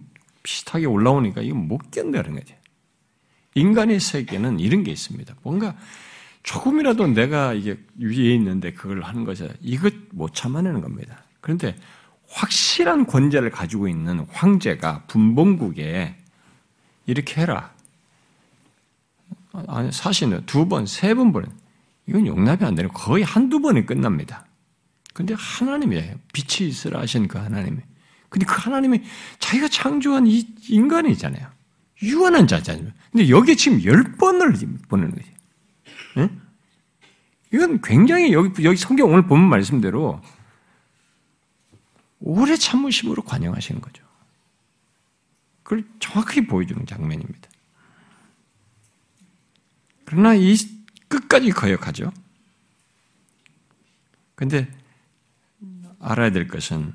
비슷하게 올라오니까 이거 못 견뎌는 거죠. 인간의 세계는 이런 게 있습니다. 뭔가 조금이라도 내가 이게 위에 있는데 그걸 하는 것이 이것 못 참아내는 겁니다. 그런데 확실한 권자를 가지고 있는 황제가 분봉국에 이렇게 해라. 아니, 사실은 두 번, 세번 보내. 이건 용납이 안 되는 거의 한두 번에 끝납니다. 근데 하나님이에요. 빛이 있으라 하신 그 하나님이. 근데 그 하나님이 자기가 창조한 이 인간이잖아요. 유한한 자잖아요. 근데 여기에 지금 열 번을 보내는 거지. 응? 이건 굉장히 여기, 여기 성경 오늘 보면 말씀대로 오래 참으심으로 관영하시는 거죠. 그걸 정확하게 보여주는 장면입니다. 그러나 이 끝까지 거역하죠. 근데 알아야 될 것은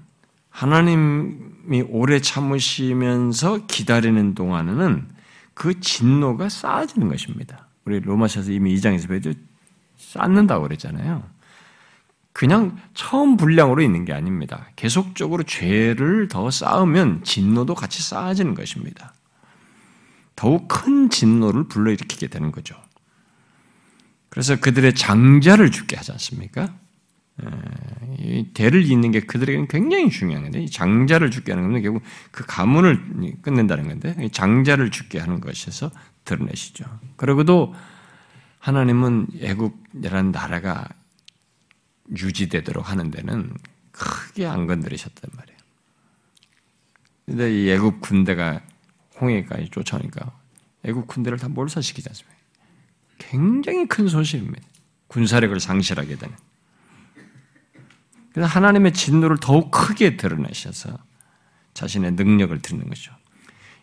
하나님이 오래 참으시면서 기다리는 동안에는 그 진노가 쌓아지는 것입니다. 우리 로마서에서 이미 2장에서 배도 쌓는다고 그랬잖아요. 그냥 처음 분량으로 있는 게 아닙니다. 계속적으로 죄를 더 쌓으면 진노도 같이 쌓아지는 것입니다. 더욱 큰 진노를 불러일으키게 되는 거죠. 그래서 그들의 장자를 죽게 하지 않습니까? 대를 잇는 게 그들에게는 굉장히 중요한 건데, 장자를 죽게 하는 건 결국 그 가문을 끝낸다는 건데, 장자를 죽게 하는 것에서 드러내시죠. 그러고도 하나님은 애국이라는 나라가 유지되도록 하는 데는 크게 안 건드리셨단 말이에요. 근데 이 애국 군대가 홍해까지 쫓아오니까 애국 군대를 다 몰살시키지 않습니까? 굉장히 큰 손실입니다. 군사력을 상실하게 되는. 그래서 하나님의 진노를 더욱 크게 드러내셔서 자신의 능력을 드리는 거죠.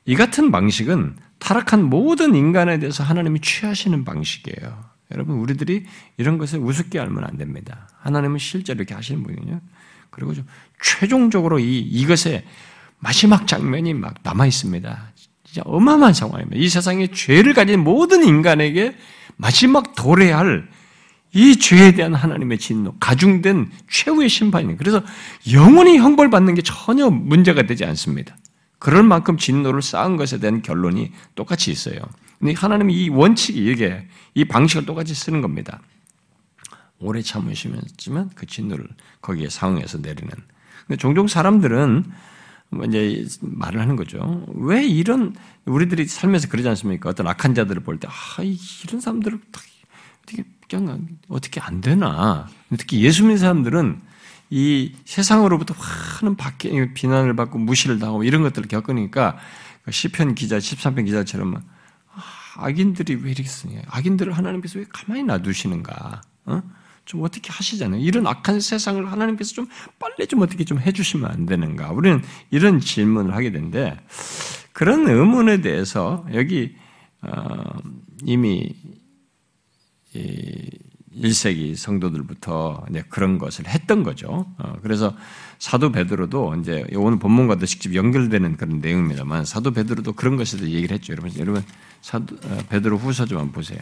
이 같은 방식은 타락한 모든 인간에 대해서 하나님이 취하시는 방식이에요. 여러분, 우리들이 이런 것을 우습게 알면 안 됩니다. 하나님은 실제로 이렇게 하시는 분이거든요. 그리고 좀 최종적으로 이, 이것에 마지막 장면이 막 남아 있습니다. 진짜 어마어마한 상황입니다. 이 세상에 죄를 가진 모든 인간에게 마지막 도래할 이 죄에 대한 하나님의 진노, 가중된 최후의 심판입니다. 그래서 영원히 형벌받는 게 전혀 문제가 되지 않습니다. 그럴 만큼 진노를 쌓은 것에 대한 결론이 똑같이 있어요. 근데 하나님이 이 원칙이 이게 이 방식을 똑같이 쓰는 겁니다. 오래 참으시면 그 진노를 거기에 상응해서 내리는. 근데 종종 사람들은 뭐 이제 말을 하는 거죠. 왜 이런 우리들이 살면서 그러지 않습니까? 어떤 악한 자들을 볼 때, 아, 이런 사람들을 어떻게 그냥 어떻게 안 되나? 특히 예수 믿는 사람들은 이 세상으로부터 많은 박해, 비난을 받고 무시를 당하고 이런 것들을 겪으니까 그 시편 기자, 13편 기자처럼 아, 악인들이 왜 이렇게 쓰냐? 악인들을 하나님께서 왜 가만히 놔두시는가? 어? 좀 어떻게 하시잖아요. 이런 악한 세상을 하나님께서 좀 빨리 좀 어떻게 좀 해주시면 안 되는가. 우리는 이런 질문을 하게 되는데 그런 의문에 대해서 여기 어, 이미 1세기 성도들부터 이제 그런 것을 했던 거죠. 어, 그래서 사도 베드로도 이제 오늘 본문과도 직접 연결되는 그런 내용입니다만 사도 베드로도 그런 것에 대해 얘기를 했죠. 여러분, 여러분 사도 어, 베드로 후서 좀 한번 보세요.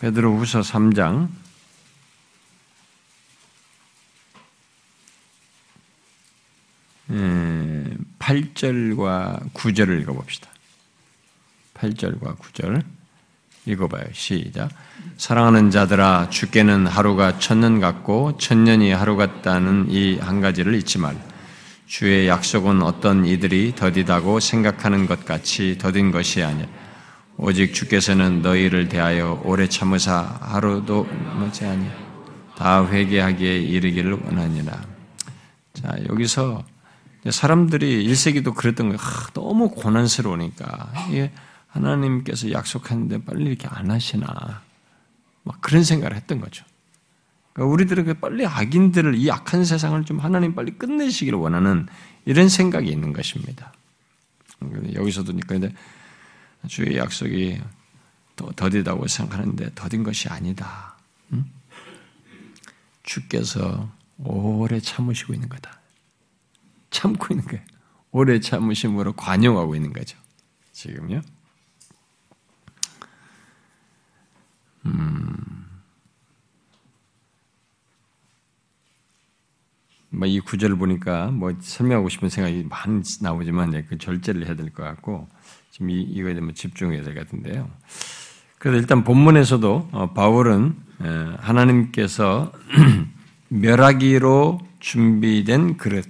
베드로 후서 3장 8절과 9절을 읽어봅시다. 8절과 9절 읽어봐요. 시작. 사랑하는 자들아 주께는 하루가 천년 같고 천년이 하루 같다는 이 한 가지를 잊지 말. 주의 약속은 어떤 이들이 더디다고 생각하는 것 같이 더딘 것이 아니야. 오직 주께서는 너희를 대하여 오래 참으사 하루도 못지 아니 다 회개하기에 이르기를 원하니라. 자 여기서 사람들이 1세기도 그랬던 거예요. 아, 너무 고난스러우니까 이게 하나님께서 약속했는데 빨리 이렇게 안 하시나 막 그런 생각을 했던 거죠. 그러니까 우리들에게 빨리 악인들을 이 악한 세상을 좀 하나님 빨리 끝내시기를 원하는 이런 생각이 있는 것입니다. 여기서도 그러니까 주의 약속이 더디다고 생각하는데 더딘 것이 아니다. 응? 주께서 오래 참으시고 있는 거다. 참고 있는 거예요. 오래 참으심으로 관용하고 있는 거죠. 지금요. 음. 뭐이 구절을 보니까 뭐 설명하고 싶은 생각이 많이 나오지만 그 절제를 해야 될 것 같고 지금 이, 이거에 대해 집중해야 될 것 같은데요. 그래서 일단 본문에서도 어, 바울은 하나님께서 멸하기로 준비된 그릇,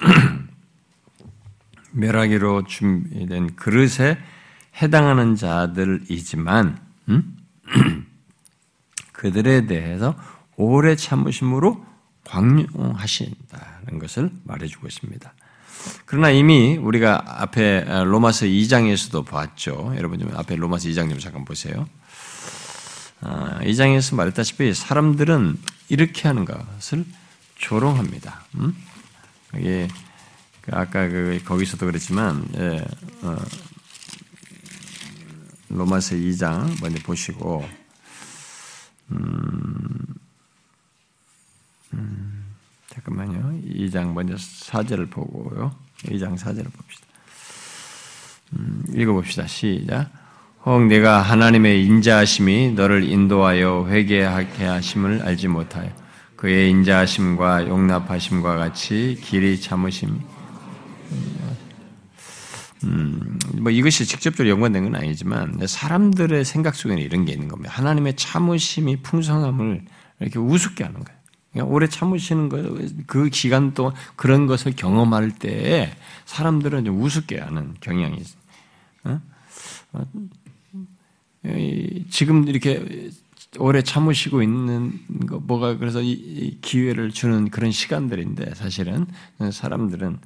멸하기로 준비된 그릇에 해당하는 자들이지만 음? 그들에 대해서 오래 참으심으로 광용하신다는 것을 말해주고 있습니다. 그러나 이미 우리가 앞에 로마서 2장에서도 봤죠. 여러분 좀 앞에 로마서 2장 좀 잠깐 보세요. 2장에서 아, 말했다시피 사람들은 이렇게 하는 것을 조롱합니다. 음? 이게 그 아까 그 거기서도 그랬지만 예, 어, 로마서 2장 먼저 보시고 음, 음, 잠깐만요. 2장 먼저 4절을 보고요. 2장 4절을 봅시다. 음, 읽어봅시다. 시작. 혹 내가 하나님의 인자하심이 너를 인도하여 회개하게 하심을 알지 못하여 그의 인자하심과 용납하심과 같이 길이 참으심. 음, 뭐 이것이 직접적으로 연관된 건 아니지만 사람들의 생각 속에는 이런 게 있는 겁니다. 하나님의 참으심이 풍성함을 이렇게 우습게 하는 거예요. 그러니까 오래 참으시는 거, 그 기간 동안 그런 것을 경험할 때 사람들은 좀 우습게 하는 경향이 있어요. 어? 어 지금 이렇게 오래 참으시고 있는 거 뭐가 그래서 이 기회를 주는 그런 시간들인데 사실은 사람들은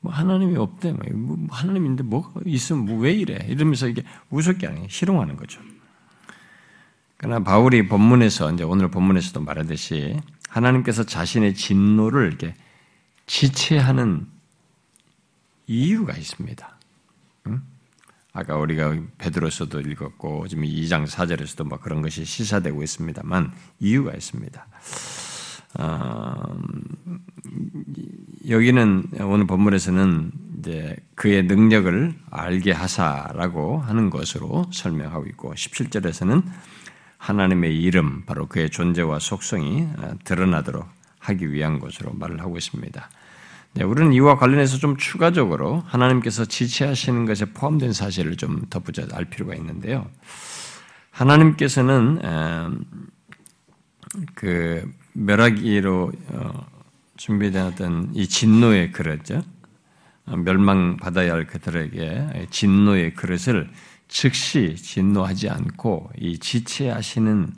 뭐 하나님이 없대 뭐 하나님인데 뭐가 있으면 뭐 왜 이래 이러면서 이게 우습게 하는 희롱하는 거죠. 그러나 바울이 본문에서 이제 오늘 본문에서도 말하듯이 하나님께서 자신의 진노를 이렇게 지체하는 이유가 있습니다. 응? 아까 우리가 베드로서도 읽었고 지금 2장 4절에서도 뭐 그런 것이 시사되고 있습니다만 이유가 있습니다. 어, 여기는 오늘 본문에서는 이제 그의 능력을 알게 하사라고 하는 것으로 설명하고 있고 17절에서는 하나님의 이름 바로 그의 존재와 속성이 드러나도록 하기 위한 것으로 말을 하고 있습니다. 네, 우리는 이와 관련해서 좀 추가적으로 하나님께서 지체하시는 것에 포함된 사실을 좀 덧붙여 알 필요가 있는데요. 하나님께서는 그 멸하기로 어, 준비된 어떤 이 진노의 그릇죠. 어, 멸망받아야 할 그들에게 진노의 그릇을 즉시 진노하지 않고 이 지체하시는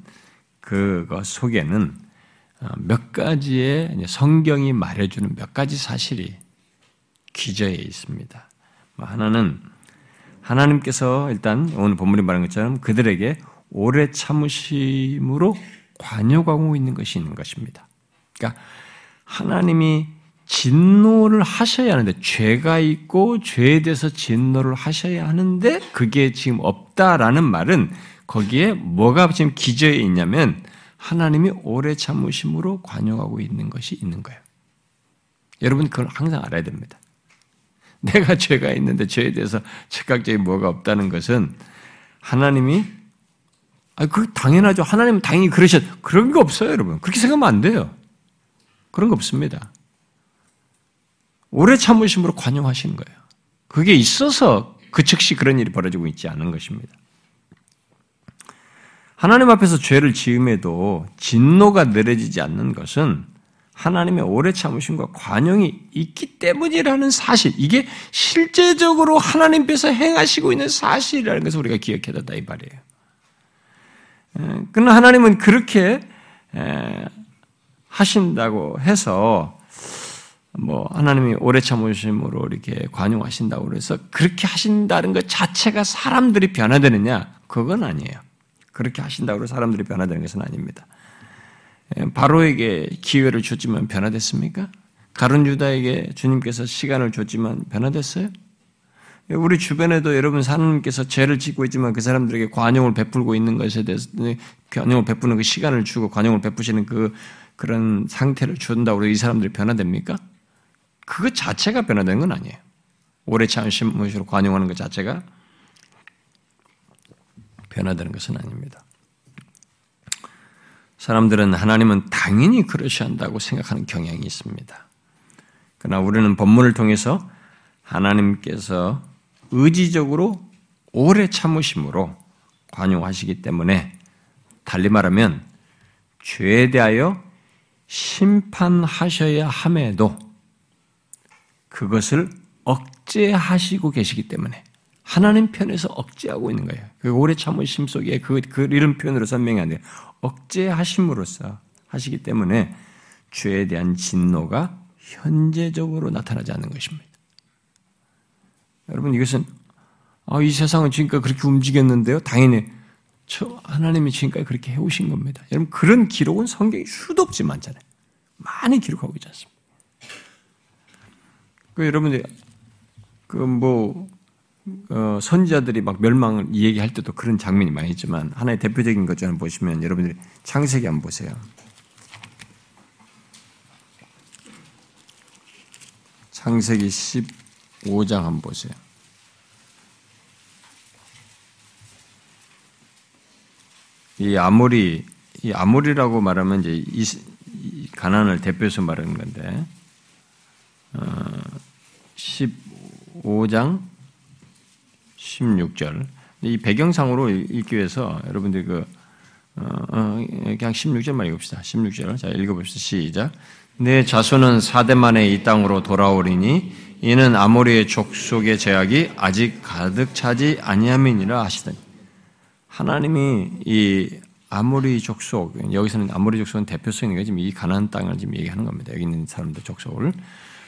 그것 속에는 어, 몇 가지의 성경이 말해주는 몇 가지 사실이 기저에 있습니다. 뭐 하나는 하나님께서 일단 오늘 본문이 말한 것처럼 그들에게 오래 참으심으로 관여하고 있는 것이 있는 것입니다. 그러니까 하나님이 진노를 하셔야 하는데 죄가 있고 죄에 대해서 진노를 하셔야 하는데 그게 지금 없다라는 말은 거기에 뭐가 지금 기저에 있냐면 하나님이 오래 참으심으로 관여하고 있는 것이 있는 거예요. 여러분 그걸 항상 알아야 됩니다. 내가 죄가 있는데 죄에 대해서 즉각적인 뭐가 없다는 것은 하나님이 아, 그 당연하죠. 하나님은 당연히 그러셨. 그런 거 없어요, 여러분. 그렇게 생각하면 안 돼요. 그런 거 없습니다. 오래 참으심으로 관용하시는 거예요. 그게 있어서 그 즉시 그런 일이 벌어지고 있지 않은 것입니다. 하나님 앞에서 죄를 지음에도 진노가 내려지지 않는 것은 하나님의 오래 참으심과 관용이 있기 때문이라는 사실, 이게 실제적으로 하나님께서 행하시고 있는 사실이라는 것을 우리가 기억해야 된다 이 말이에요. 그러나 하나님은 그렇게 하신다고 해서 뭐 하나님이 오래 참으심으로 이렇게 관용하신다고 그래서 그렇게 하신다는 것 자체가 사람들이 변화되느냐? 그건 아니에요. 그렇게 하신다고 사람들이 변화되는 것은 아닙니다. 바로에게 기회를 줬지만 변화됐습니까? 가론 유다에게 주님께서 시간을 줬지만 변화됐어요? 우리 주변에도 여러분 하나님께서 죄를 짓고 있지만 그 사람들에게 관용을 베풀고 있는 것에 대해서 관용을 베푸는 그 시간을 주고 관용을 베푸시는 그 그런 상태를 준다고 이 사람들이 변화됩니까? 그것 자체가 변화되는 건 아니에요. 오래 참으심으로 관용하는 것 자체가 변화되는 것은 아닙니다. 사람들은 하나님은 당연히 그러셔야 한다고 생각하는 경향이 있습니다. 그러나 우리는 본문을 통해서 하나님께서 의지적으로 오래 참으심으로 관용하시기 때문에 달리 말하면 죄에 대하여 심판하셔야 함에도 그것을 억제하시고 계시기 때문에 하나님 편에서 억제하고 있는 거예요. 그 오래 참으심 속에 그, 그 이런 표현으로 돼요. 억제하심으로써 하시기 때문에 죄에 대한 진노가 현재적으로 나타나지 않는 것입니다. 여러분 이것은 아, 이 세상은 지금까지 그렇게 움직였는데요. 당연히 저 하나님이 지금까지 그렇게 해오신 겁니다. 여러분 그런 기록은 성경이 수도 없지 많잖아요. 많이 기록하고 있지 않습니까? 그 여러분들 그뭐 어, 선지자들이 막 멸망을 얘기할 때도 그런 장면이 많이 있지만 하나의 대표적인 것 좀 보시면 여러분들이 창세기 한번 보세요. 창세기 15장 한번 보세요. 이 아모리, 이 아모리라고 말하면 이제 이, 가난을 대표해서 말하는 건데, 어, 15장 16절. 이 배경상으로 읽기 위해서 여러분들 그, 어, 어, 그냥 16절만 읽읍시다. 16절. 자, 읽어봅시다. 시작. 내 자손은 사대 만에 이 땅으로 돌아오리니 이는 아모리의 족속의 제약이 아직 가득 차지 아니함이니라 하시더니 하나님이 이 아모리 족속 여기서는 아모리 족속은 대표성이 지금 이 가나안 땅을 지금 얘기하는 겁니다. 여기 있는 사람들 족속을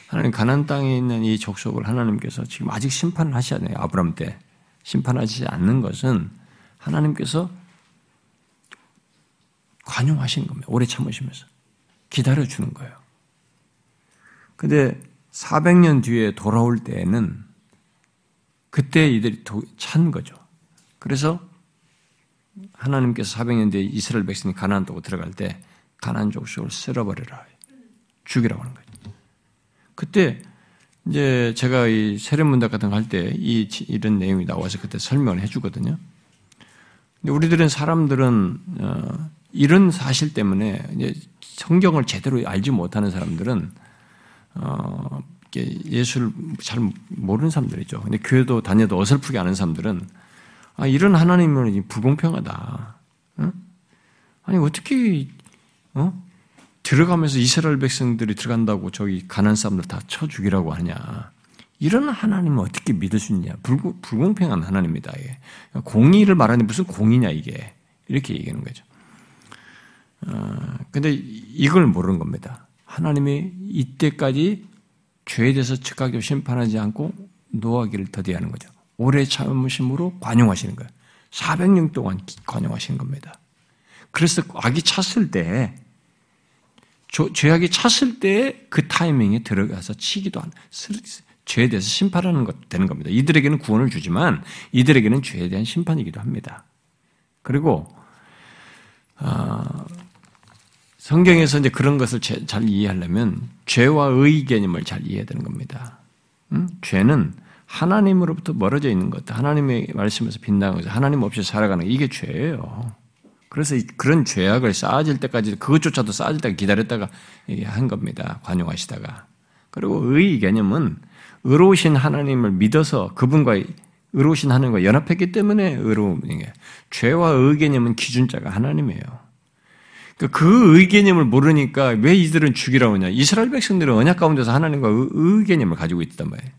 하나님 가나안 땅에 있는 이 족속을 하나님께서 지금 아직 심판을 하셔야 돼요. 아브람 때 심판하지 않는 것은 하나님께서 관용하시는 겁니다. 오래 참으시면서 기다려 주는 거예요. 근데 400년 뒤에 돌아올 때에는 그때 이들이 찬 거죠. 그래서 하나님께서 400년 뒤에 이스라엘 백성이 가나안 도고 들어갈 때 가나안 족속을 쓸어버려라. 죽이라고 하는 거죠. 그때 이제 제가 이 세례문답 같은 거 할 때 이 이런 내용이 나와서 그때 설명을 해주거든요. 근데 우리들은 사람들은 어, 이런 사실 때문에 이제 성경을 제대로 알지 못하는 사람들은 어, 예수를 잘 모르는 사람들이죠. 근데 교회도 다녀도 어설프게 아는 사람들은 아, 이런 하나님은 불공평하다. 응? 아니 어떻게 어? 들어가면서 이스라엘 백성들이 들어간다고 저기 가난 사람들 다 쳐 죽이라고 하냐? 이런 하나님을 어떻게 믿을 수 있냐? 불, 불공평한 하나님이다. 이게. 공의를 말하는 무슨 공의냐 이게 이렇게 얘기하는 거죠. 어, 근데 이걸 모르는 겁니다. 하나님이 이때까지 죄에 대해서 즉각적으로 심판하지 않고 노하기를 더디하는 거죠. 오래 참으심으로 관용하시는 거예요. 400년 동안 관용하시는 겁니다. 그래서 악이 찼을 때, 죄악이 찼을 때 그 타이밍에 들어가서 치기도 하는, 죄에 대해서 심판하는 것 되는 겁니다. 이들에게는 구원을 주지만 이들에게는 죄에 대한 심판이기도 합니다. 그리고 어, 성경에서 이제 그런 것을 잘 이해하려면 죄와 의 개념을 잘 이해해야 되는 겁니다. 음? 죄는 하나님으로부터 멀어져 있는 것, 하나님의 말씀에서 빗나가는 것, 하나님 없이 살아가는 것, 이게 죄예요. 그래서 그런 죄악을 쌓아질 때까지 그것조차도 쌓아질 때까지 기다렸다가 한 겁니다. 관용하시다가. 그리고 의 개념은 의로우신 하나님을 믿어서 그분과 의로우신 하나님과 연합했기 때문에 의로움이에요. 죄와 의 개념은 기준자가 하나님이에요. 그러니까 그 의개념을 모르니까 왜 이들은 죽이라고 하냐. 이스라엘 백성들은 언약 가운데서 하나님과 의, 개념을 가지고 있단 말이에요.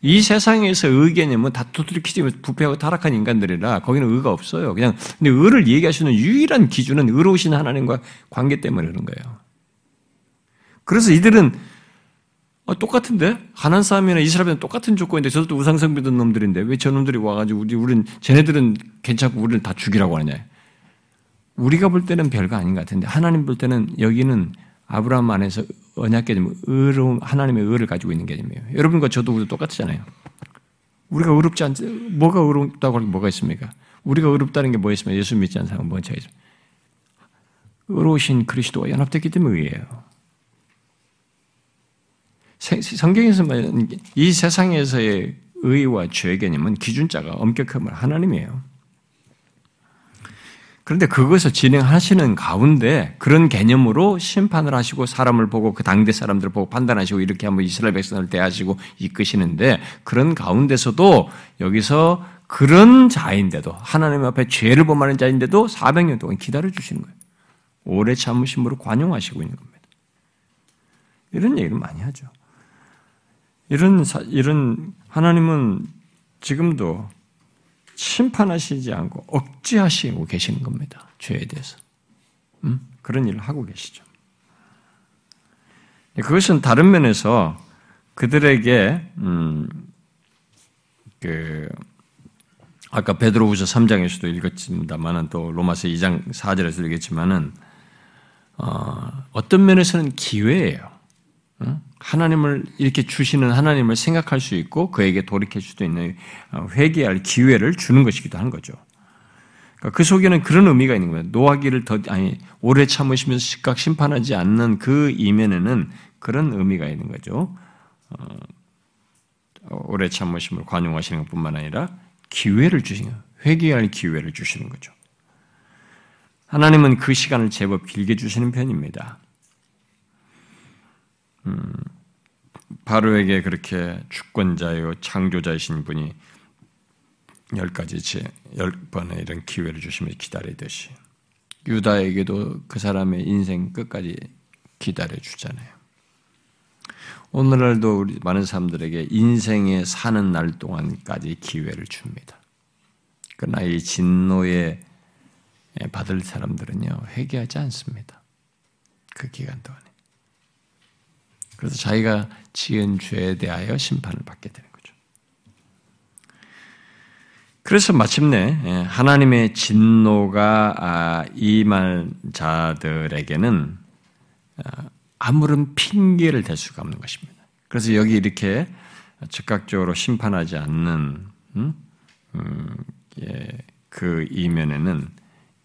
이 세상에서 의개념은 다 두드리키지 부패하고 타락한 인간들이라 거기는 의가 없어요. 그냥 근데 의를 얘기하시는 유일한 기준은 의로우신 하나님과 관계 때문에 그런 거예요. 그래서 이들은 어, 똑같은데 가난 사람이나 이스라엘은 똑같은 조건인데 저들도 우상성 믿는 놈들인데 왜 저놈들이 와가지고 우리 우리는 쟤네들은 괜찮고 우리는 다 죽이라고 하냐? 우리가 볼 때는 별거 아닌 것 같은데 하나님 볼 때는 여기는 아브라함 안에서 언약 개념, 의로움, 하나님의 의를 가지고 있는 개념이에요. 여러분과 저도 똑같잖아요. 우리가 의롭지 않, 뭐가 의롭다고 하는 뭐가 있습니까? 우리가 의롭다는 게 뭐 있으면 예수 믿지 않는 사람은 뭔지 알죠? 의로우신 그리스도와 연합됐기 때문에 의예요. 성경에서 말하는 이 세상에서의 의와 죄 개념은 기준자가 엄격함을 하나님이에요. 그런데 그것을 진행하시는 가운데 그런 개념으로 심판을 하시고 사람을 보고 그 당대 사람들을 보고 판단하시고 이렇게 한번 이스라엘 백성을 대하시고 이끄시는데 그런 가운데서도 여기서 그런 자인데도 하나님 앞에 죄를 범하는 자인데도 400년 동안 기다려 주시는 거예요. 오래 참으심으로 관용하시고 있는 겁니다. 이런 얘기를 많이 하죠. 이런 이런 하나님은 지금도 심판하시지 않고 억지하시고 계시는 겁니다. 죄에 대해서. 음? 그런 일을 하고 계시죠. 그것은 다른 면에서 그들에게 음, 그 아까 베드로후서 3장에서도 읽었습니다만은 또 로마서 2장 4절에서 읽었지만은 어, 어떤 면에서는 기회예요. 응? 하나님을 이렇게 주시는 하나님을 생각할 수 있고 그에게 돌이킬 수도 있는 어, 회개할 기회를 주는 것이기도 한 거죠. 그러니까 그 속에는 그런 의미가 있는 거예요. 노하기를 더 아니 오래 참으시면서 즉각 심판하지 않는 그 이면에는 그런 의미가 있는 거죠. 어, 오래 참으심을 관용하시는 것뿐만 아니라 기회를 주시는 회개할 기회를 주시는 거죠. 하나님은 그 시간을 제법 길게 주시는 편입니다. 음, 바로에게 그렇게 주권자요 창조자이신 분이 열 가지 열 번의 이런 기회를 주시며 기다리듯이 유다에게도 그 사람의 인생 끝까지 기다려 주잖아요. 오늘날도 우리 많은 사람들에게 인생에 사는 날 동안까지 기회를 줍니다. 그러나 이 진노에 받을 사람들은요 회개하지 않습니다. 그 기간 동안에. 그래서 자기가 지은 죄에 대하여 심판을 받게 되는 거죠. 그래서 마침내 예, 하나님의 진노가 아, 임할 자들에게는 아, 아무런 핑계를 댈 수가 없는 것입니다. 그래서 여기 이렇게 즉각적으로 심판하지 않는 음? 음, 예, 그 이면에는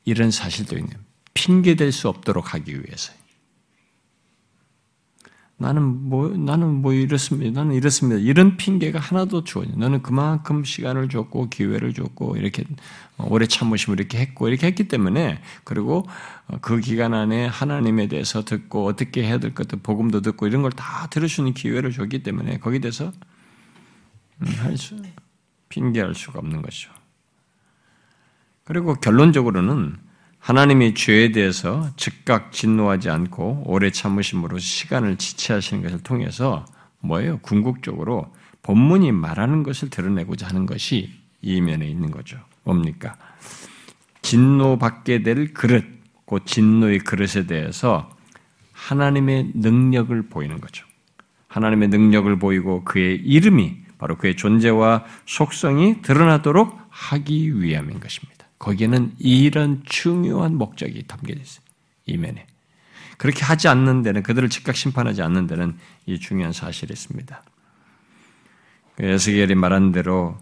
이런 사실도 있는 핑계 될 수 없도록 하기 위해서 나는 뭐 나는 뭐 이렇습니다. 나는 이렇습니다. 이런 핑계가 하나도 주어져. 너는 그만큼 시간을 줬고 기회를 줬고 이렇게 오래 참으심을 이렇게 했고 이렇게 했기 때문에 그리고 그 기간 안에 하나님에 대해서 듣고 어떻게 해야 될 것도 복음도 듣고 이런 걸 다 들으시는 기회를 줬기 때문에 거기에 대해서 음, 할수 핑계할 수가 없는 것이죠. 그리고 결론적으로는 하나님이 죄에 대해서 즉각 진노하지 않고 오래 참으심으로 시간을 지체하시는 것을 통해서 뭐예요? 궁극적으로 본문이 말하는 것을 드러내고자 하는 것이 이면에 있는 거죠. 뭡니까? 진노받게 될 그릇, 그 진노의 그릇에 대해서 하나님의 능력을 보이는 거죠. 하나님의 능력을 보이고 그의 이름이 바로 그의 존재와 속성이 드러나도록 하기 위함인 것입니다. 거기에는 이런 중요한 목적이 담겨져 있어요. 이면에. 그렇게 하지 않는 데는 그들을 즉각 심판하지 않는 데는 이 중요한 사실이 있습니다. 그 에스겔이 말한 대로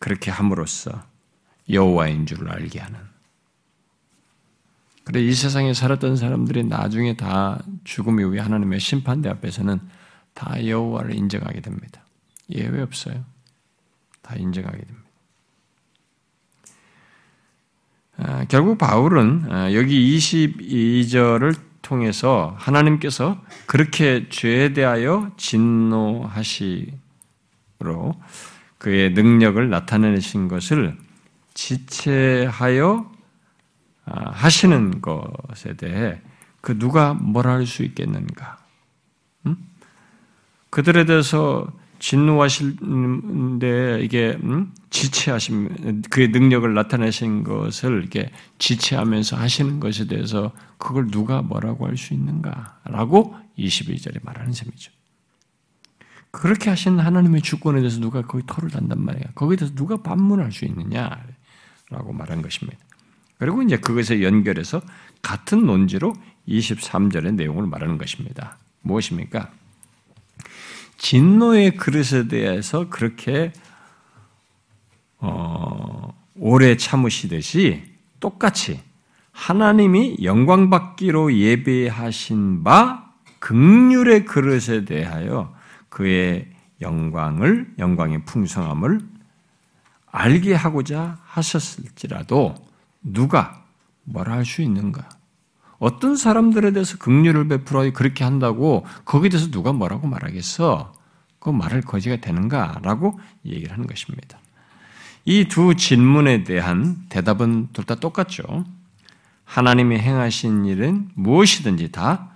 그렇게 함으로써 여호와인 줄을 알게 하는. 그래 이 세상에 살았던 사람들이 나중에 다 죽음 이후에 하나님의 심판대 앞에서는 다 여호와를 인정하게 됩니다. 예외 없어요. 다 인정하게 됩니다. 아, 결국 바울은 아, 여기 22절을 통해서 하나님께서 그렇게 죄에 대하여 진노하시로 그의 능력을 나타내신 것을 지체하여 아, 하시는 것에 대해 그 누가 뭐라 할 수 있겠는가? 음? 그들에 대해서 진노하실때 이게 음? 지체하신 그의 능력을 나타내신 것을 이렇게 지체하면서 하시는 것에 대해서 그걸 누가 뭐라고 할 수 있는가라고 22절에 말하는 셈이죠. 그렇게 하신 하나님의 주권에 대해서 누가 거기 토를 단단 말이야. 거기에 대해서 누가 반문할 수 있느냐라고 말한 것입니다. 그리고 이제 그것에 연결해서 같은 논지로 23절의 내용을 말하는 것입니다. 무엇입니까? 진노의 그릇에 대해서 그렇게 어, 오래 참으시듯이 똑같이 하나님이 영광 받기로 예배하신 바 극률의 그릇에 대하여 그의 영광을 영광의 풍성함을 알게 하고자 하셨을지라도 누가 뭐라 할 수 있는가? 어떤 사람들에 대해서 긍휼을 베풀어 그렇게 한다고 거기에 대해서 누가 뭐라고 말하겠어? 그 말을 거지가 되는가라고 얘기를 하는 것입니다. 이 두 질문에 대한 대답은 둘 다 똑같죠. 하나님이 행하신 일은 무엇이든지 다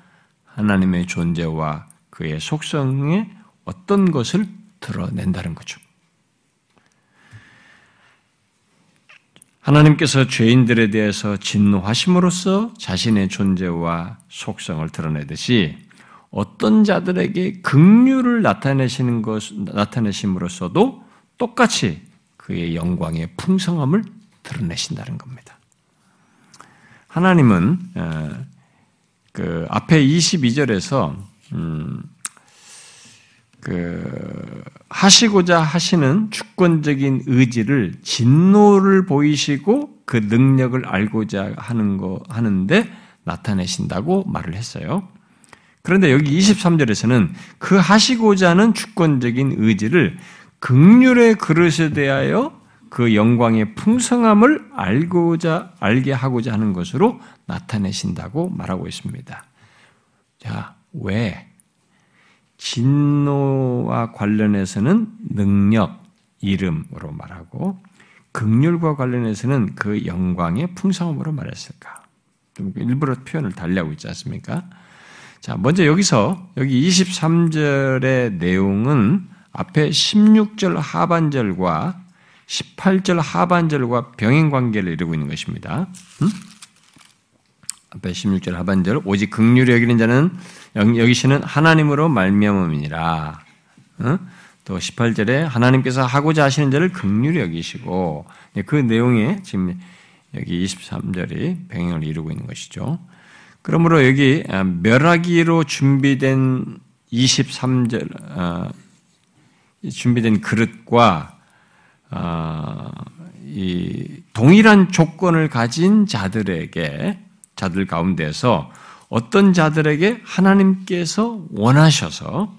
하나님의 존재와 그의 속성에 어떤 것을 드러낸다는 거죠. 하나님께서 죄인들에 대해서 진노하심으로써 자신의 존재와 속성을 드러내듯이 어떤 자들에게 긍휼을 나타내시는 것 나타내심으로써도 똑같이 그의 영광의 풍성함을 드러내신다는 겁니다. 하나님은 어, 그 앞에 22절에서 음, 그 하시고자 하시는 주권적인 의지를 진노를 보이시고 그 능력을 알고자 하는 거 하는데 나타내신다고 말을 했어요. 그런데 여기 23절에서는 그 하시고자 하는 주권적인 의지를 극률의 그릇에 대하여 그 영광의 풍성함을 알고자 알게 하고자 하는 것으로 나타내신다고 말하고 있습니다. 자, 왜 진노와 관련해서는 능력, 이름으로 말하고 극률과 관련해서는 그 영광의 풍성함으로 말했을까? 좀 일부러 표현을 달리하고 있지 않습니까? 자, 먼저 여기서 여기 23절의 내용은 앞에 16절 하반절과 18절 하반절과 병행 관계를 이루고 있는 것입니다. 음? 앞에 16절 하반절 오직 극률이 여기는 자는 여기시는 하나님으로 말미암음이니라. 어? 또 18절에 하나님께서 하고자 하시는 자를 극률히 여기시고 네, 그 내용에 지금 여기 23절이 병행을 이루고 있는 것이죠. 그러므로 여기 멸하기로 준비된 23절 어, 준비된 그릇과 어, 이 동일한 조건을 가진 자들에게 자들 가운데서 어떤 자들에게 하나님께서 원하셔서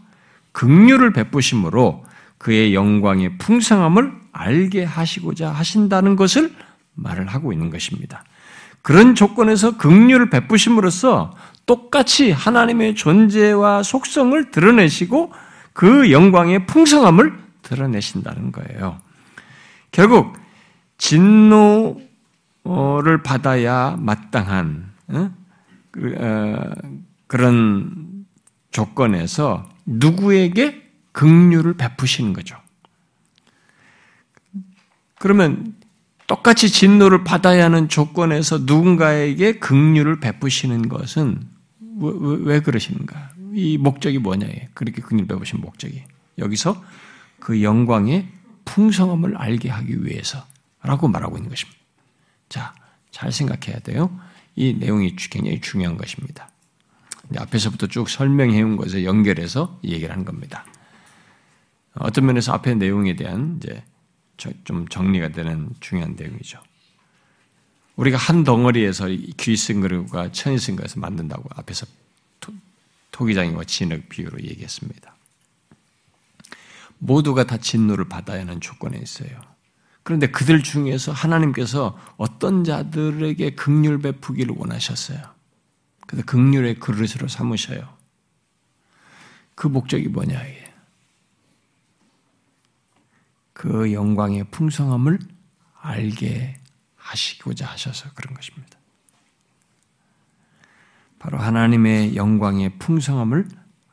긍휼을 베푸심으로 그의 영광의 풍성함을 알게 하시고자 하신다는 것을 말을 하고 있는 것입니다. 그런 조건에서 긍휼을 베푸심으로써 똑같이 하나님의 존재와 속성을 드러내시고 그 영광의 풍성함을 드러내신다는 거예요. 결국 진노 를 받아야 마땅한 그, 어, 그런 조건에서 누구에게 긍휼을 베푸시는 거죠. 그러면 똑같이 진노를 받아야 하는 조건에서 누군가에게 긍휼을 베푸시는 것은 왜, 그러시는가? 이 목적이 뭐냐에 그렇게 긍휼 베푸신 목적이 여기서 그 영광의 풍성함을 알게 하기 위해서라고 말하고 있는 것입니다. 자, 잘 생각해야 돼요. 이 내용이 굉장히 중요한 것입니다. 앞에서부터 쭉 설명해 온 것에 연결해서 얘기를 하는 겁니다. 어떤 면에서 앞의 내용에 대한 이제 좀 정리가 되는 중요한 내용이죠. 우리가 한 덩어리에서 귀승그릇과 천승그릇을 만든다고 앞에서 토기장이와 진흙 비유로 얘기했습니다. 모두가 다 진노를 받아야 하는 조건에 있어요. 그런데 그들 중에서 하나님께서 어떤 자들에게 극률 베푸기를 원하셨어요. 그래서 극률의 그릇으로 삼으셔요. 그 목적이 뭐냐 이게. 그 영광의 풍성함을 알게 하시고자 하셔서 그런 것입니다. 바로 하나님의 영광의 풍성함을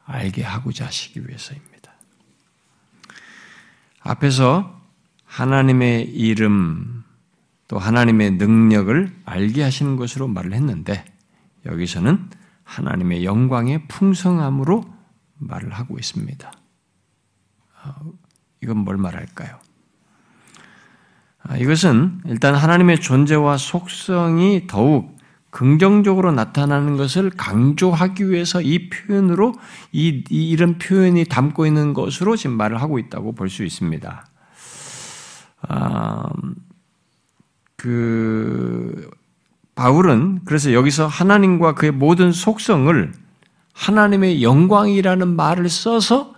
알게 하고자 하시기 위해서입니다. 앞에서 하나님의 이름 또 하나님의 능력을 알게 하시는 것으로 말을 했는데 여기서는 하나님의 영광의 풍성함으로 말을 하고 있습니다. 어, 이건 뭘 말할까요? 아, 이것은 일단 하나님의 존재와 속성이 더욱 긍정적으로 나타나는 것을 강조하기 위해서 이 표현으로 이, 이런 표현이 담고 있는 것으로 지금 말을 하고 있다고 볼 수 있습니다. 아, 그 바울은 그래서 여기서 하나님과 그의 모든 속성을 하나님의 영광이라는 말을 써서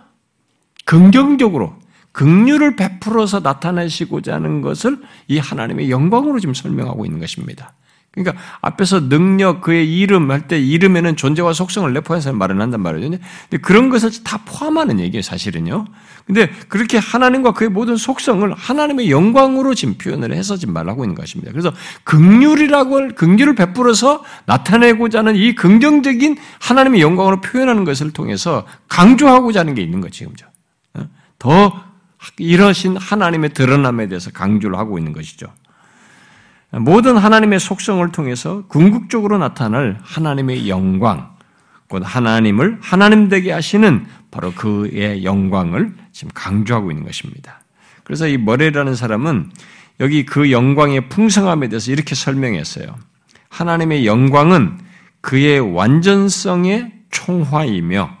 긍정적으로 긍휼을 베풀어서 나타내시고자 하는 것을 이 하나님의 영광으로 지금 설명하고 있는 것입니다. 그러니까 앞에서 능력, 그의 이름 할 때 이름에는 존재와 속성을 내포해서 말을 한단 말이죠. 근데 그런 것을 다 포함하는 얘기예요, 사실은요. 근데 그렇게 하나님과 그의 모든 속성을 하나님의 영광으로 지금 표현을 해서 지금 말하고 있는 것입니다. 그래서 긍휼이라고 긍휼을 베풀어서 나타내고자 하는 이 긍정적인 하나님의 영광으로 표현하는 것을 통해서 강조하고자 하는 게 있는 거죠, 지금죠. 어? 더 이러신 하나님의 드러남에 대해서 강조를 하고 있는 것이죠. 모든 하나님의 속성을 통해서 궁극적으로 나타날 하나님의 영광, 곧 하나님을 하나님 되게 하시는 바로 그의 영광을 지금 강조하고 있는 것입니다. 그래서 이 머레라는 사람은 여기 그 영광의 풍성함에 대해서 이렇게 설명했어요. 하나님의 영광은 그의 완전성의 총화이며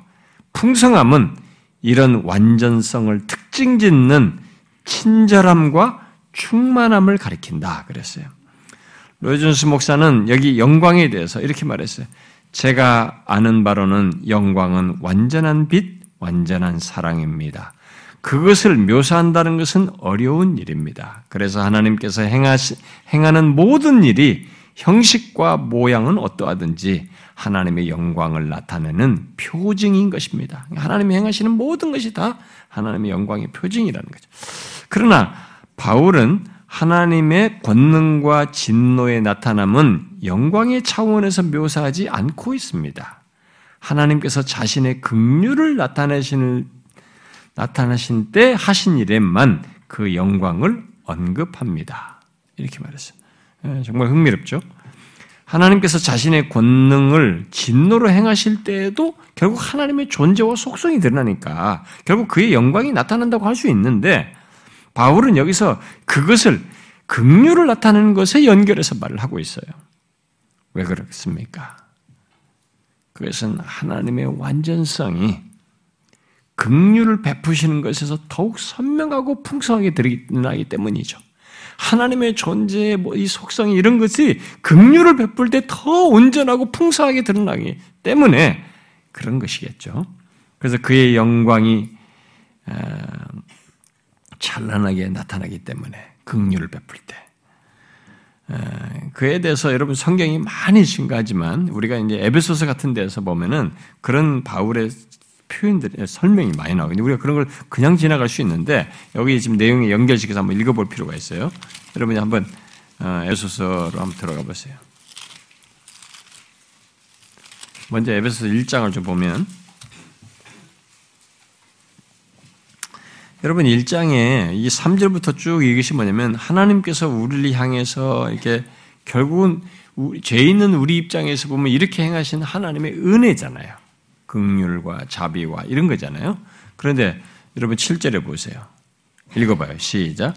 풍성함은 이런 완전성을 특징 짓는 친절함과 충만함을 가리킨다 그랬어요. 로이존스 목사는 여기 영광에 대해서 이렇게 말했어요. 제가 아는 바로는 영광은 완전한 빛, 완전한 사랑입니다. 그것을 묘사한다는 것은 어려운 일입니다. 그래서 하나님께서 행하시, 행하는 모든 일이 형식과 모양은 어떠하든지 하나님의 영광을 나타내는 표징인 것입니다. 하나님이 행하시는 모든 것이 다 하나님의 영광의 표징이라는 거죠. 그러나 바울은 하나님의 권능과 진노의 나타남은 영광의 차원에서 묘사하지 않고 있습니다. 하나님께서 자신의 긍휼을 나타내신 나타나신 때 하신 일에만 그 영광을 언급합니다. 이렇게 말했어요. 예, 정말 흥미롭죠? 하나님께서 자신의 권능을 진노로 행하실 때에도 결국 하나님의 존재와 속성이 드러나니까 결국 그의 영광이 나타난다고 할 수 있는데 바울은 여기서 그것을 긍휼을 나타내는 것에 연결해서 말을 하고 있어요. 왜 그렇습니까? 그것은 하나님의 완전성이 극류를 베푸시는 것에서 더욱 선명하고 풍성하게 드러나기 때문이죠. 하나님의 존재의 뭐이 속성이 이런 것이 극류를 베풀 때 더 온전하고 풍성하게 드러나기 때문에 그런 것이겠죠. 그래서 그의 영광이 찬란하게 나타나기 때문에 극류를 베풀 때 그에 대해서 여러분 성경이 많이 증가하지만 우리가 이제 에베소서 같은 데서 보면은 그런 바울의 표현들이 설명이 많이 나오거든요. 우리가 그런 걸 그냥 지나갈 수 있는데 여기 지금 내용에 연결시켜서 한번 읽어볼 필요가 있어요. 여러분이 한번 어, 에베소서로 한번 들어가 보세요. 먼저 에베소서 1장을 좀 보면 여러분 1장에 이 3절부터 쭉 이것이 뭐냐면 하나님께서 우리를 향해서 이렇게 결국은 죄 있는 우리 입장에서 보면 이렇게 행하신 하나님의 은혜잖아요. 극률과 자비와 이런 거잖아요. 그런데 여러분 7절에 보세요. 읽어봐요. 시작.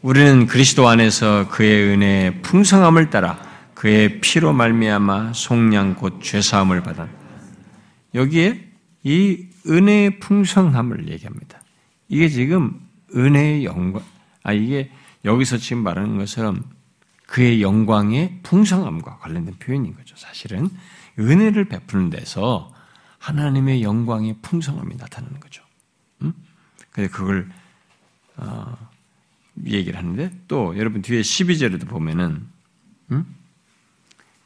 우리는 그리스도 안에서 그의 은혜의 풍성함을 따라 그의 피로 말미암아 속량 곧 죄사함을 받은 여기에 이 은혜의 풍성함을 얘기합니다. 이게 지금 은혜의 영광, 아, 이게 여기서 지금 말하는 것처럼 그의 영광의 풍성함과 관련된 표현인 거죠. 사실은 은혜를 베푸는 데서 하나님의 영광의 풍성함이 나타나는 거죠. 음? 그래서 그걸 어, 얘기를 하는데 또 여러분 뒤에 12절에도 보면은 음?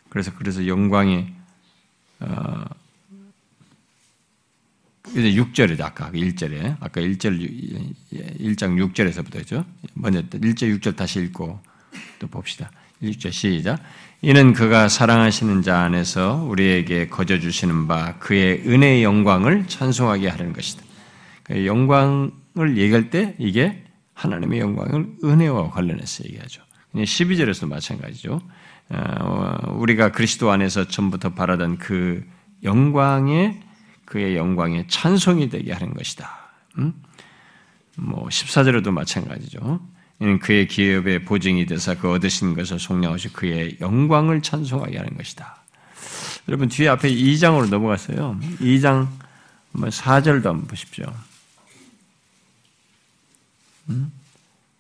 그래서 그래서 영광의 어, 이제 6절이죠. 아까 1절에. 아까 1절, 1장 6절에서부터죠. 먼저 1절, 6절 다시 읽고 또 봅시다. 1절 시작. 이는 그가 사랑하시는 자 안에서 우리에게 거저 주시는 바 그의 은혜의 영광을 찬송하게 하는 것이다. 그 영광을 얘기할 때 이게 하나님의 영광을 은혜와 관련해서 얘기하죠. 12절에서도 마찬가지죠. 어, 우리가 그리스도 안에서 처음부터 바라던 그 영광의 그의 영광에 찬송이 되게 하는 것이다. 음? 뭐 14절에도 마찬가지죠. 그의 기업의 보증이 되사 그 얻으신 것을 속량하시 그의 영광을 찬송하게 하는 것이다. 여러분 뒤에 앞에 2장으로 넘어갔어요. 2장 4절도 한번 보십시오.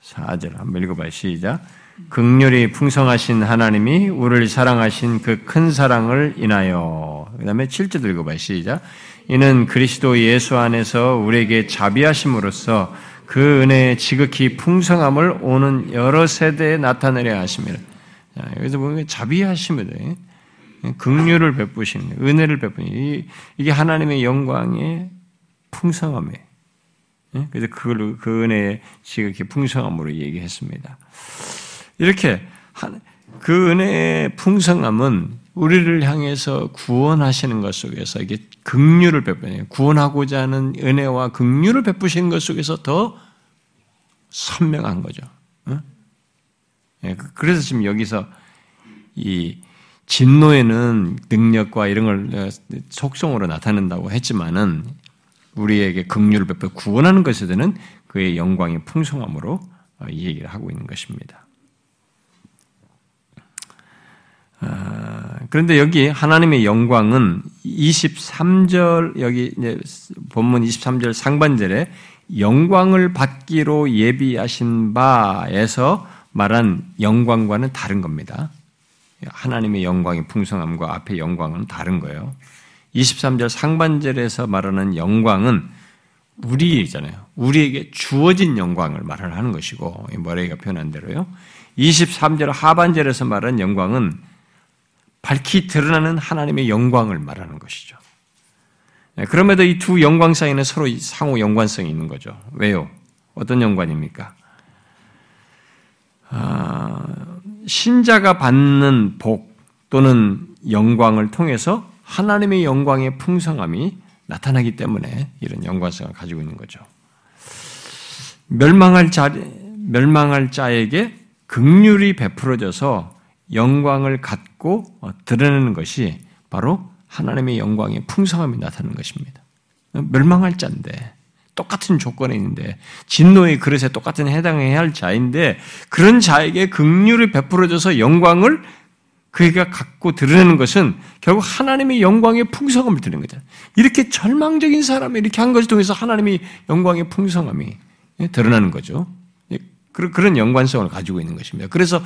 4절 음? 한번 읽어봐요. 시작. 극렬히 풍성하신 하나님이 우리를 사랑하신 그 큰 사랑을 인하여 그 다음에 7절 읽어봐요. 시작. 이는 그리스도 예수 안에서 우리에게 자비하심으로써 그 은혜의 지극히 풍성함을 오는 여러 세대에 나타내려 하십니다. 여기서 보면 자비하심을 긍휼을 베푸시는 은혜를 베푸는 이게 하나님의 영광의 풍성함에 예? 그래서 그걸 그 은혜의 지극히 풍성함으로 얘기했습니다. 이렇게 그 은혜의 풍성함은 우리를 향해서 구원하시는 것 속에서 이게 긍휼을 베푸는 구원하고자 하는 은혜와 긍휼을 베푸시는 것 속에서 더 선명한 거죠. 예, 그, 그래서 지금 여기서 이 진노에는 능력과 이런 걸 어, 속성으로 나타낸다고 했지만은 우리에게 긍휼을 베풀 구원하는 것에 대한 그의 영광의 풍성함으로 어, 이 얘기를 하고 있는 것입니다. 아, 그런데 여기 하나님의 영광은 23절 여기 본문 23절 상반절에 영광을 받기로 예비하신 바에서 말한 영광과는 다른 겁니다. 하나님의 영광의 풍성함과 앞의 영광은 다른 거예요. 23절 상반절에서 말하는 영광은 우리잖아요. 우리에게 주어진 영광을 말을 하는 것이고, 머레이가 표현한 대로요. 23절 하반절에서 말하는 영광은 밝히 드러나는 하나님의 영광을 말하는 것이죠. 네, 그럼에도 이 두 영광 사이에는 서로 상호 연관성이 있는 거죠. 왜요? 어떤 연관입니까? 아, 신자가 받는 복 또는 영광을 통해서 하나님의 영광의 풍성함이 나타나기 때문에 이런 연관성을 가지고 있는 거죠. 멸망할 자, 멸망할 자에게 극률이 베풀어져서 영광을 갖고 어, 드러내는 것이 바로 하나님의 영광의 풍성함이 나타나는 것입니다. 멸망할 자인데 똑같은 조건에 있는데 진노의 그릇에 똑같은 해당해야 할 자인데 그런 자에게 긍휼을 베풀어줘서 영광을 그가 갖고 드러내는 것은 결국 하나님의 영광의 풍성함을 드리는 거잖아요. 이렇게 절망적인 사람이 이렇게 한 것을 통해서 하나님의 영광의 풍성함이 드러나는 거죠. 예, 그런 연관성을 가지고 있는 것입니다. 그래서